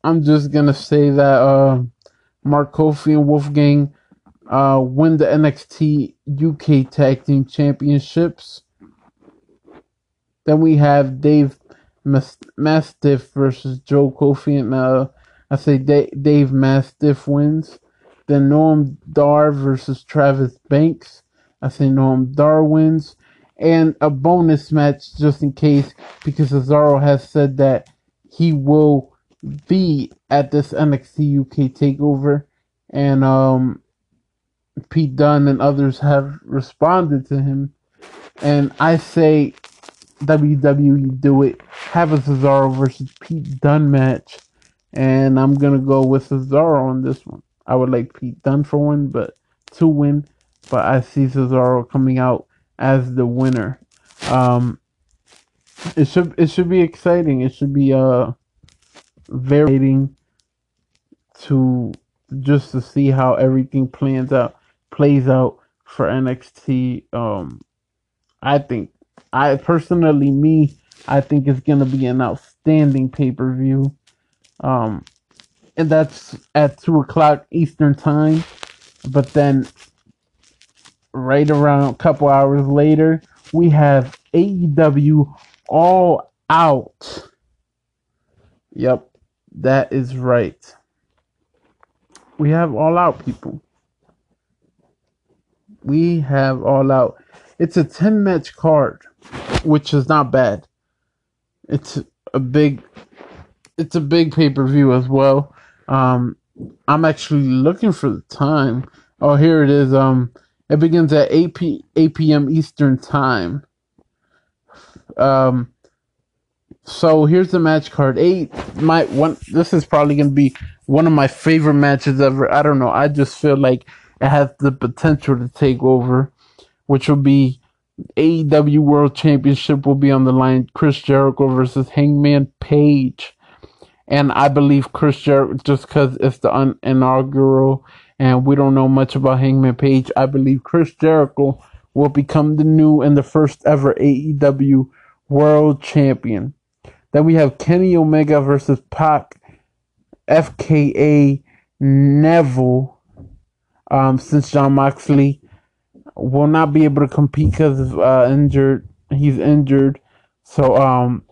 I'm just gonna say that uh Mark Coffey and Wolfgang uh win the NXT UK Tag Team Championships. Then we have Dave Mastiff versus Joe Coffey, and uh, I say Dave Mastiff wins. Then Noam Dar versus Travis Banks. I say Noam Dar wins. And a bonus match just in case because Cesaro has said that he will be at this NXT UK takeover. And um, Pete Dunne and others have responded to him. And I say WWE do it. Have a Cesaro versus Pete Dunne match. And I'm gonna go with Cesaro on this one. I would like Pete Dunne for one, but to win. But I see Cesaro coming out as the winner. Um, it should it should be exciting. It should be uh very to just to see how everything plans out plays out for NXT. Um, I think I personally, me, I think it's gonna be an outstanding pay per view. Um, and that's at two o'clock Eastern time. But then, right around a couple hours later, we have AEW All Out. Yep, that is right. We have All Out, people. We have All Out. It's a 10 match card which is not bad. It's a big, it's a big pay per view as well. Um, I'm actually looking for the time. Oh, here it is. Um, it begins at 8 p 8 p.m. Eastern time. Um, so here's the match card. Eight. My one. This is probably gonna be one of my favorite matches ever. I don't know. I just feel like has the potential to take over, which will be AEW World Championship will be on the line. Chris Jericho versus Hangman Page. And I believe Chris Jericho, just because it's the un- inaugural and we don't know much about Hangman Page, I believe Chris Jericho will become the new and the first ever AEW World Champion. Then we have Kenny Omega versus Pac, FKA Neville, um, since Jon Moxley will not be able to compete because of uh, injured. He's injured. So um,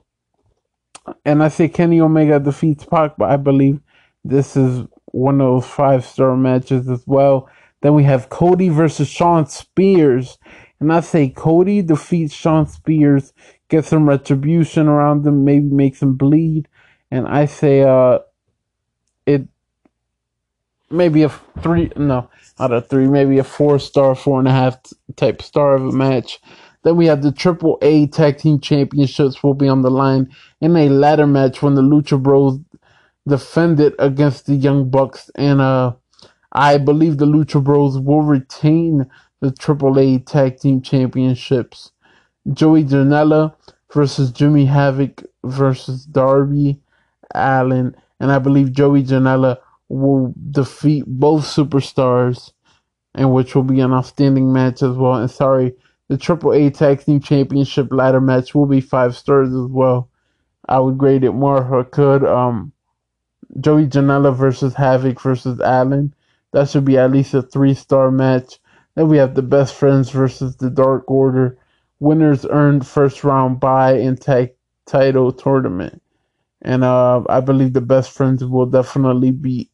and I say Kenny Omega defeats Pac, but I believe this is one of those five star matches as well. Then we have Cody versus Shawn Spears. And I say Cody defeats Shawn Spears, gets some retribution around him, maybe makes him bleed. And I say uh it maybe a three no out of three, maybe a four star, four and a half type star of a match. Then we have the Triple A Tag Team Championships will be on the line in a ladder match when the Lucha Bros defended against the Young Bucks, and uh, I believe the Lucha Bros will retain the Triple A Tag Team Championships. Joey Janela versus Jimmy Havoc versus Darby Allin. and I believe Joey Janela will defeat both superstars, and which will be an outstanding match as well. And sorry, the Triple A Tag Team Championship ladder match will be five stars as well. I would grade it more if I could. Um, Joey Janela versus Havoc versus Allin. That should be at least a three star match. Then we have the Best Friends versus the Dark Order. Winners earned first round bye in tag title tournament. And uh, I believe the Best Friends will definitely beat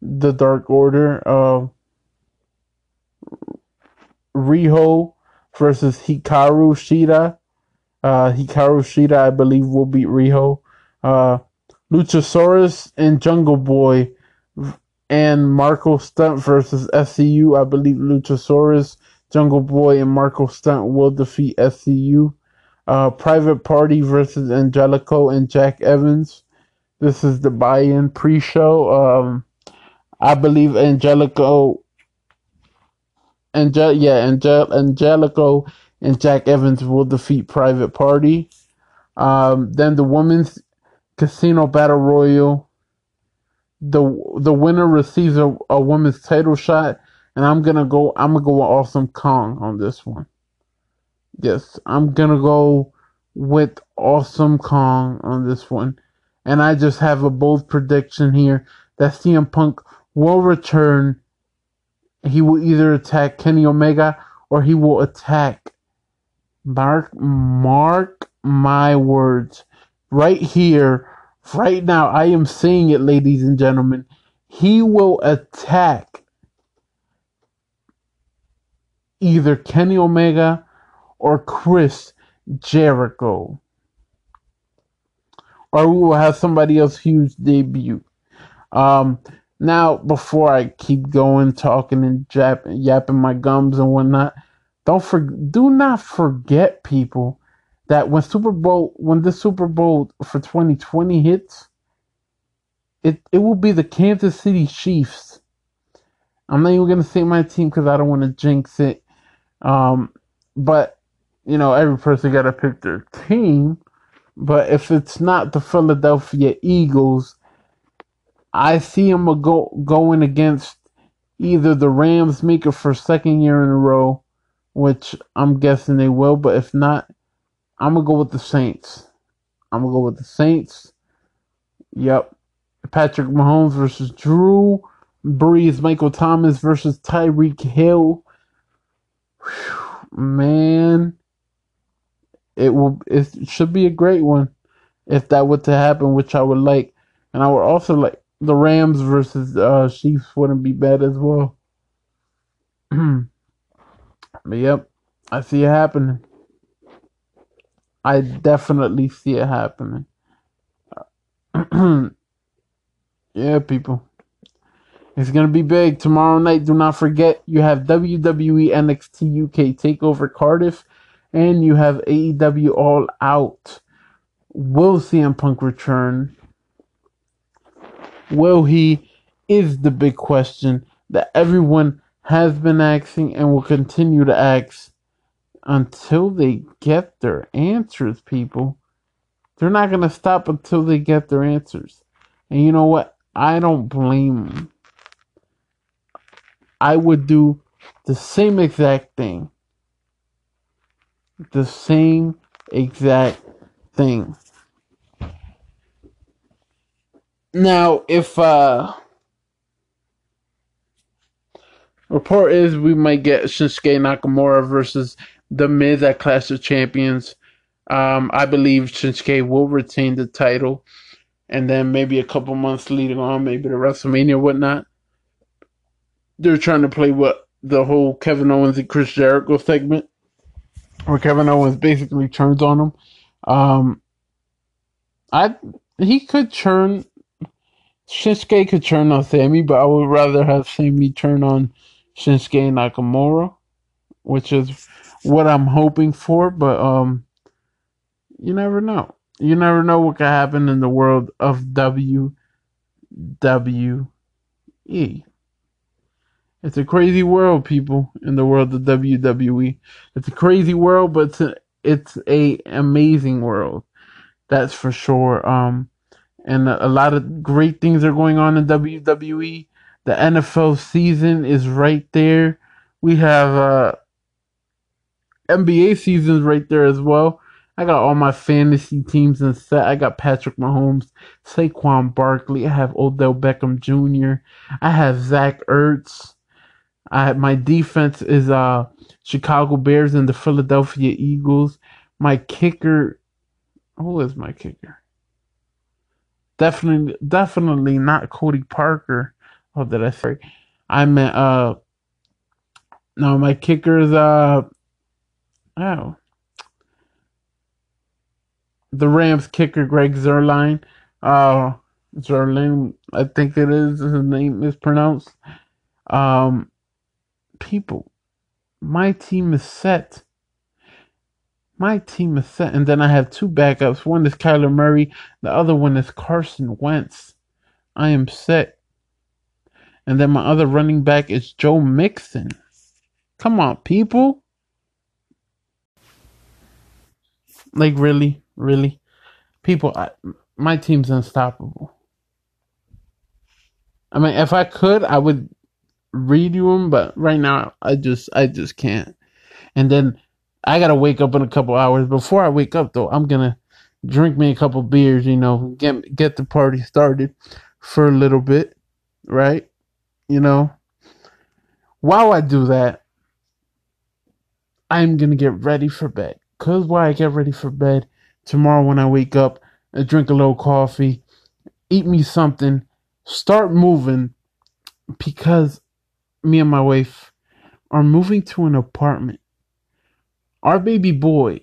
the Dark Order. Uh, Riho versus Hikaru Shida. Uh, Hikaru Shida, I believe, will beat Riho. Uh, Luchasaurus and Jungle Boy and Marco Stunt versus SCU. I believe Luchasaurus, Jungle Boy, and Marco Stunt will defeat SCU. Uh, Private Party versus Angelico and Jack Evans. This is the buy-in pre-show. Um, I believe Angelico Angel, yeah, Angel, Angelico and Jack Evans will defeat Private Party. Um, then the women's casino battle royal. The the winner receives a, a women's title shot, and I'm gonna go. I'm gonna go with Awesome Kong on this one. Yes, I'm gonna go with Awesome Kong on this one, and I just have a bold prediction here that CM Punk will return. He will either attack Kenny Omega or he will attack Mark. Mark my words, right here Right now, I am saying it, ladies and gentlemen. He will attack either Kenny Omega or Chris Jericho. Or we will have somebody else huge debut. Um, now, before I keep going, talking and yapping my gums and whatnot, don't for- do not forget, people, that when Super Bowl when the Super Bowl for 2020 hits, it it will be the Kansas City Chiefs. I'm not even gonna say my team because I don't want to jinx it. Um, but you know, every person got to pick their team. But if it's not the Philadelphia Eagles, I see them go going against either the Rams, make it for second year in a row, which I'm guessing they will. But if not, I'm gonna go with the Saints. I'm gonna go with the Saints. Yep. Patrick Mahomes versus Drew Brees, Michael Thomas versus Tyreek Hill. Whew, man, it will. It should be a great one if that were to happen, which I would like. And I would also like the Rams versus uh, Chiefs wouldn't be bad as well. but yep, I see it happening. I definitely see it happening. yeah, people. It's gonna be big tomorrow night. Do not forget you have WWE NXT UK Takeover Cardiff, and you have AEW All Out. Will CM Punk return? Will he? Is the big question that everyone has been asking and will continue to ask until they get their answers, people. They're not going to stop until they get their answers. And you know what? I don't blame them. I would do the same exact thing. The same exact thing. Now, if uh report is we might get Shinsuke Nakamura versus the Miz at Clash of Champions. Um, I believe Shinsuke will retain the title, and then maybe a couple months leading on, maybe the WrestleMania or whatnot. They're trying to play what the whole Kevin Owens and Chris Jericho segment, where Kevin Owens basically turns on him. Um, I he could turn Shinsuke could turn on Sami, but I would rather have Sami turn on Shinsuke Nakamura, which is what I'm hoping for, but um, you never know. You never know what could happen in the world of WWE. It's a crazy world, people, in the world of WWE. It's a crazy world, but it's a, it's a amazing world. That's for sure. Um, and a, lot of great things are going on in WWE. The NFL season is right there. We have uh NBA season's right there as well. I got all my fantasy teams in set. I got Patrick Mahomes, Saquon Barkley. I have Odell Beckham Jr. I have Zach Ertz. I my defense is uh Chicago Bears and the Philadelphia Eagles. My kicker, who is my kicker? Definitely, definitely not Cody Parkey. Oh, did I say? I meant uh. No, my kicker is uh Oh. The Rams kicker Greg Zuerlein. Uh Zuerlein, I think it is. His name is pronounced. Um people, my team is set. My team is set. And then I have two backups. One is Kyler Murray, the other one is Carson Wentz. I am set. And then my other running back is Joe Mixon. Come on, people. Like really, really, people. I, my team's unstoppable. I mean, if I could, I would read you them, but right now, I just, I just can't. And then I gotta wake up in a couple hours. Before I wake up, though, I'm gonna drink me a couple beers. You know, get get the party started for a little bit, right? You know. While I do that, I'm gonna get ready for bed. Cause while I get ready for bed tomorrow, when I wake up, I drink a little coffee, eat me something, start moving, because me and my wife are moving to an apartment. Our baby boy,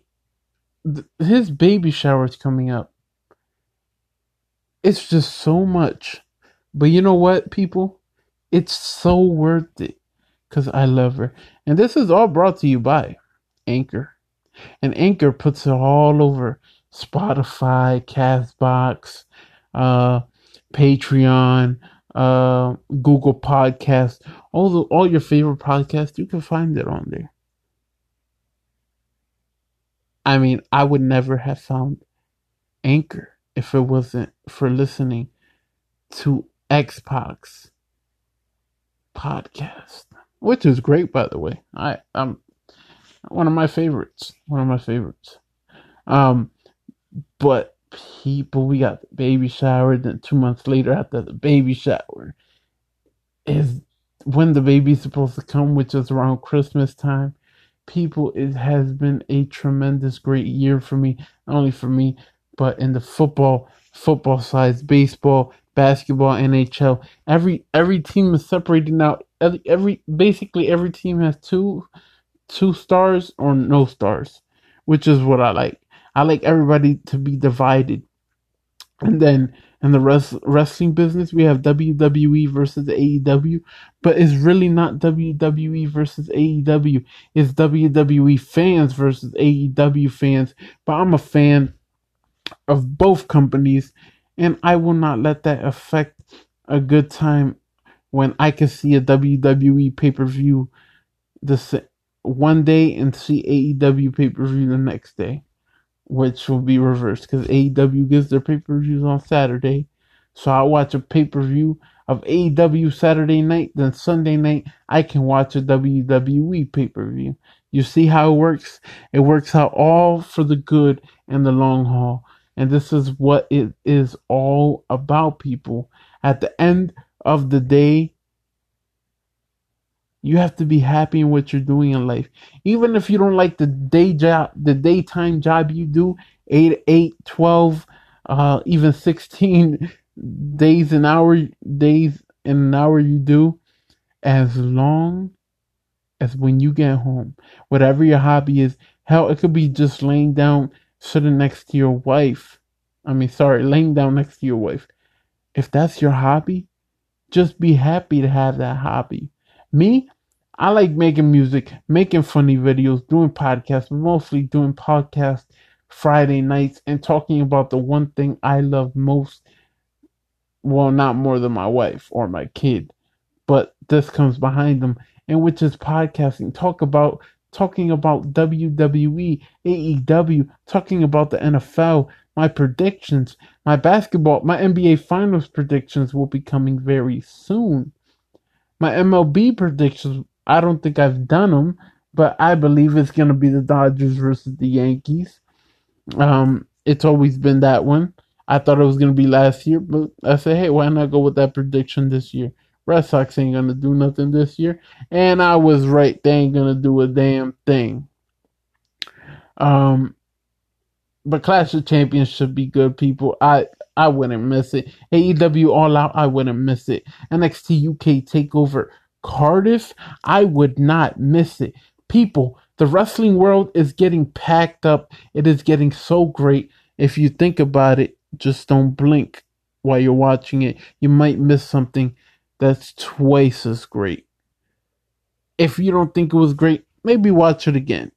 th- his baby shower is coming up. It's just so much. But you know what, people? It's so worth it because I love her. And this is all brought to you by Anchor. And Anchor puts it all over Spotify, Castbox, uh, Patreon, uh, Google Podcast, all the all your favorite podcasts. You can find it on there. I mean, I would never have found Anchor if it wasn't for listening to Xbox podcast, which is great, by the way. I um one of my favorites, one of my favorites. Um, but people, we got the baby shower. Then two months later, after the baby shower, is when the baby's supposed to come, which is around Christmas time. People, it has been a tremendous, great year for me. Not only for me, but in the football, football sides, baseball, basketball, NHL. Every every team is separated now. Every, every basically every team has two two stars or no stars, which is what I like. I like everybody to be divided. And then in the res- wrestling business, we have WWE versus AEW, but it's really not WWE versus AEW. It's WWE fans versus AEW fans. But I'm a fan of both companies, and I will not let that affect a good time when I can see a WWE pay per view the one day and see AEW pay per view the next day, which will be reversed because AEW gives their pay per views on Saturday. So I watch a pay per view of AEW Saturday night, then Sunday night I can watch a WWE pay per view. You see how it works? It works out all for the good and the long haul. And this is what it is all about, people. At the end of the day, you have to be happy in what you're doing in life. Even if you don't like the day job, the daytime job you do, 8, 8, 12, uh, even 16 days an hour, days in an hour you do, as long as when you get home, whatever your hobby is, hell, it could be just laying down, sitting next to your wife. I mean, sorry, laying down next to your wife. If that's your hobby, just be happy to have that hobby. Me, I like making music, making funny videos, doing podcasts, mostly doing podcasts Friday nights and talking about the one thing I love most. Well, not more than my wife or my kid, but this comes behind them, and which is podcasting. Talk about talking about WWE, AEW, talking about the NFL, my predictions, my basketball, my NBA Finals predictions will be coming very soon. My MLB predictions, I don't think I've done them, but I believe it's going to be the Dodgers versus the Yankees. Um, it's always been that one. I thought it was going to be last year, but I said, hey, why not go with that prediction this year? Red Sox ain't going to do nothing this year. And I was right. They ain't going to do a damn thing. Um, but Clash of Champions should be good, people. I I wouldn't miss it. AEW All Out, I wouldn't miss it. NXT UK Takeover Cardiff, I would not miss it. People, the wrestling world is getting packed up. It is getting so great. If you think about it, just don't blink while you're watching it. You might miss something that's twice as great. If you don't think it was great, maybe watch it again.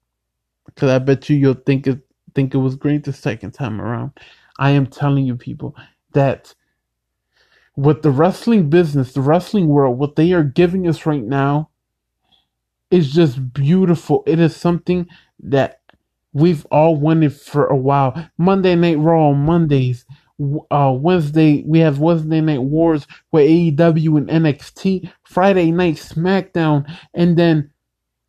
Because I bet you you'll think it think it was great the second time around. I am telling you, people, that with the wrestling business, the wrestling world, what they are giving us right now is just beautiful. It is something that we've all wanted for a while. Monday Night Raw on Mondays. Uh, Wednesday we have Wednesday Night Wars with AEW and NXT. Friday Night SmackDown, and then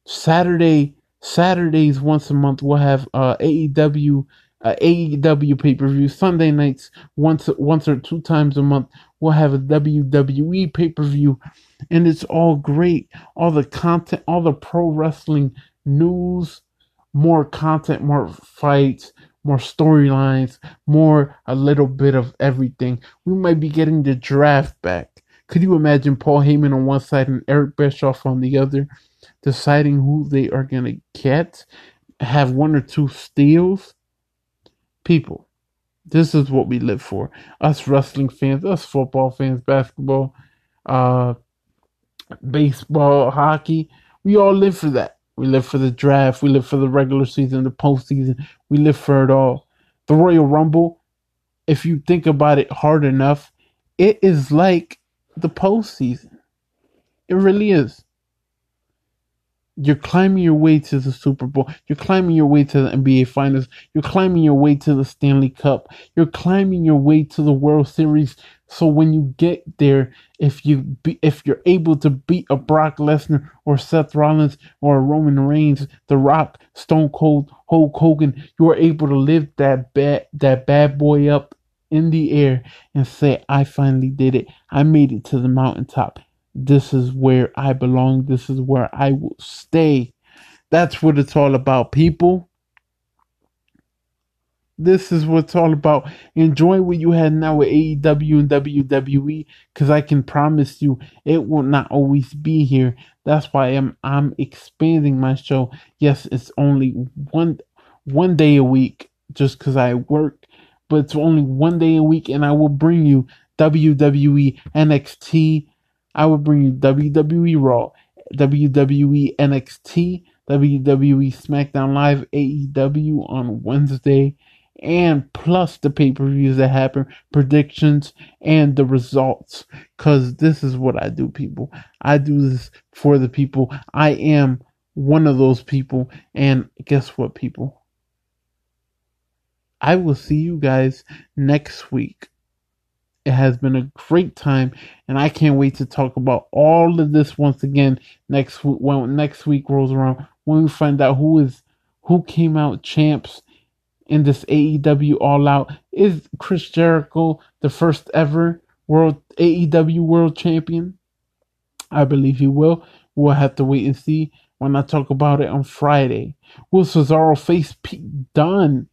Saturday Saturdays once a month we'll have uh, AEW uh, AEW pay per view. Sunday nights once once or two times a month we'll have a WWE pay per view, and it's all great. All the content, all the pro wrestling news, more content, more fights, more storylines, more a little bit of everything. We might be getting the draft back. Could you imagine Paul Heyman on one side and Eric Bischoff on the other, deciding who they are gonna get? Have one or two steals. People, this is what we live for. Us wrestling fans, us football fans, basketball, uh, baseball, hockey. We all live for that. We live for the draft. We live for the regular season, the postseason. We live for it all. The Royal Rumble, if you think about it hard enough, it is like the postseason. It really is. You're climbing your way to the Super Bowl. You're climbing your way to the NBA Finals. You're climbing your way to the Stanley Cup. You're climbing your way to the World Series. So when you get there, if you be, if you're able to beat a Brock Lesnar or Seth Rollins or a Roman Reigns, The Rock, Stone Cold, Hulk Hogan, you are able to lift that bad that bad boy up in the air and say, "I finally did it. I made it to the mountaintop." This is where I belong. This is where I will stay. That's what it's all about, people. This is what it's all about. Enjoy what you have now with AEW and WWE, because I can promise you it will not always be here. That's why I'm I'm expanding my show. Yes, it's only one one day a week, just because I work, but it's only one day a week, and I will bring you WWE, NXT, I will bring you WWE Raw, WWE NXT, WWE SmackDown Live, AEW on Wednesday, and plus the pay per views that happen, predictions, and the results. Because this is what I do, people. I do this for the people. I am one of those people. And guess what, people? I will see you guys next week. It has been a great time, and I can't wait to talk about all of this once again next week. When next week rolls around, when we find out who is who came out champs in this AEW All Out. Is Chris Jericho the first ever world AEW World Champion? I believe he will. We'll have to wait and see when I talk about it on Friday. Will Cesaro face Pete Dunne?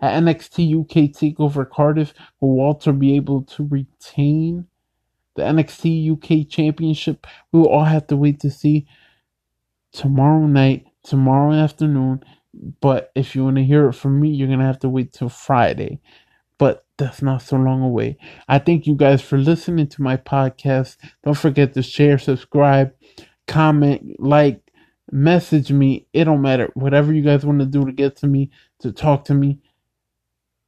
At NXT UK TakeOver Cardiff, will Walter be able to retain the NXT UK Championship? We will all have to wait to see tomorrow night, tomorrow afternoon. But if you want to hear it from me, you're going to have to wait till Friday. But that's not so long away. I thank you guys for listening to my podcast. Don't forget to share, subscribe, comment, like, message me. It don't matter. Whatever you guys want to do to get to me, to talk to me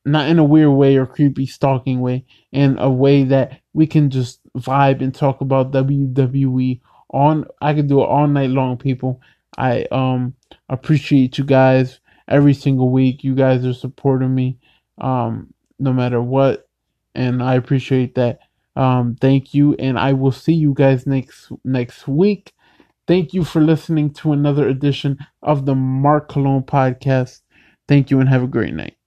not in a weird way or creepy stalking way, in a way that we can just vibe and talk about WWE on. I could do it all night long, people. I um appreciate you guys every single week. You guys are supporting me, um, no matter what, and I appreciate that. Um, thank you, and I will see you guys next next week. Thank you for listening to another edition of the Mark Cologne podcast. Thank you, and have a great night.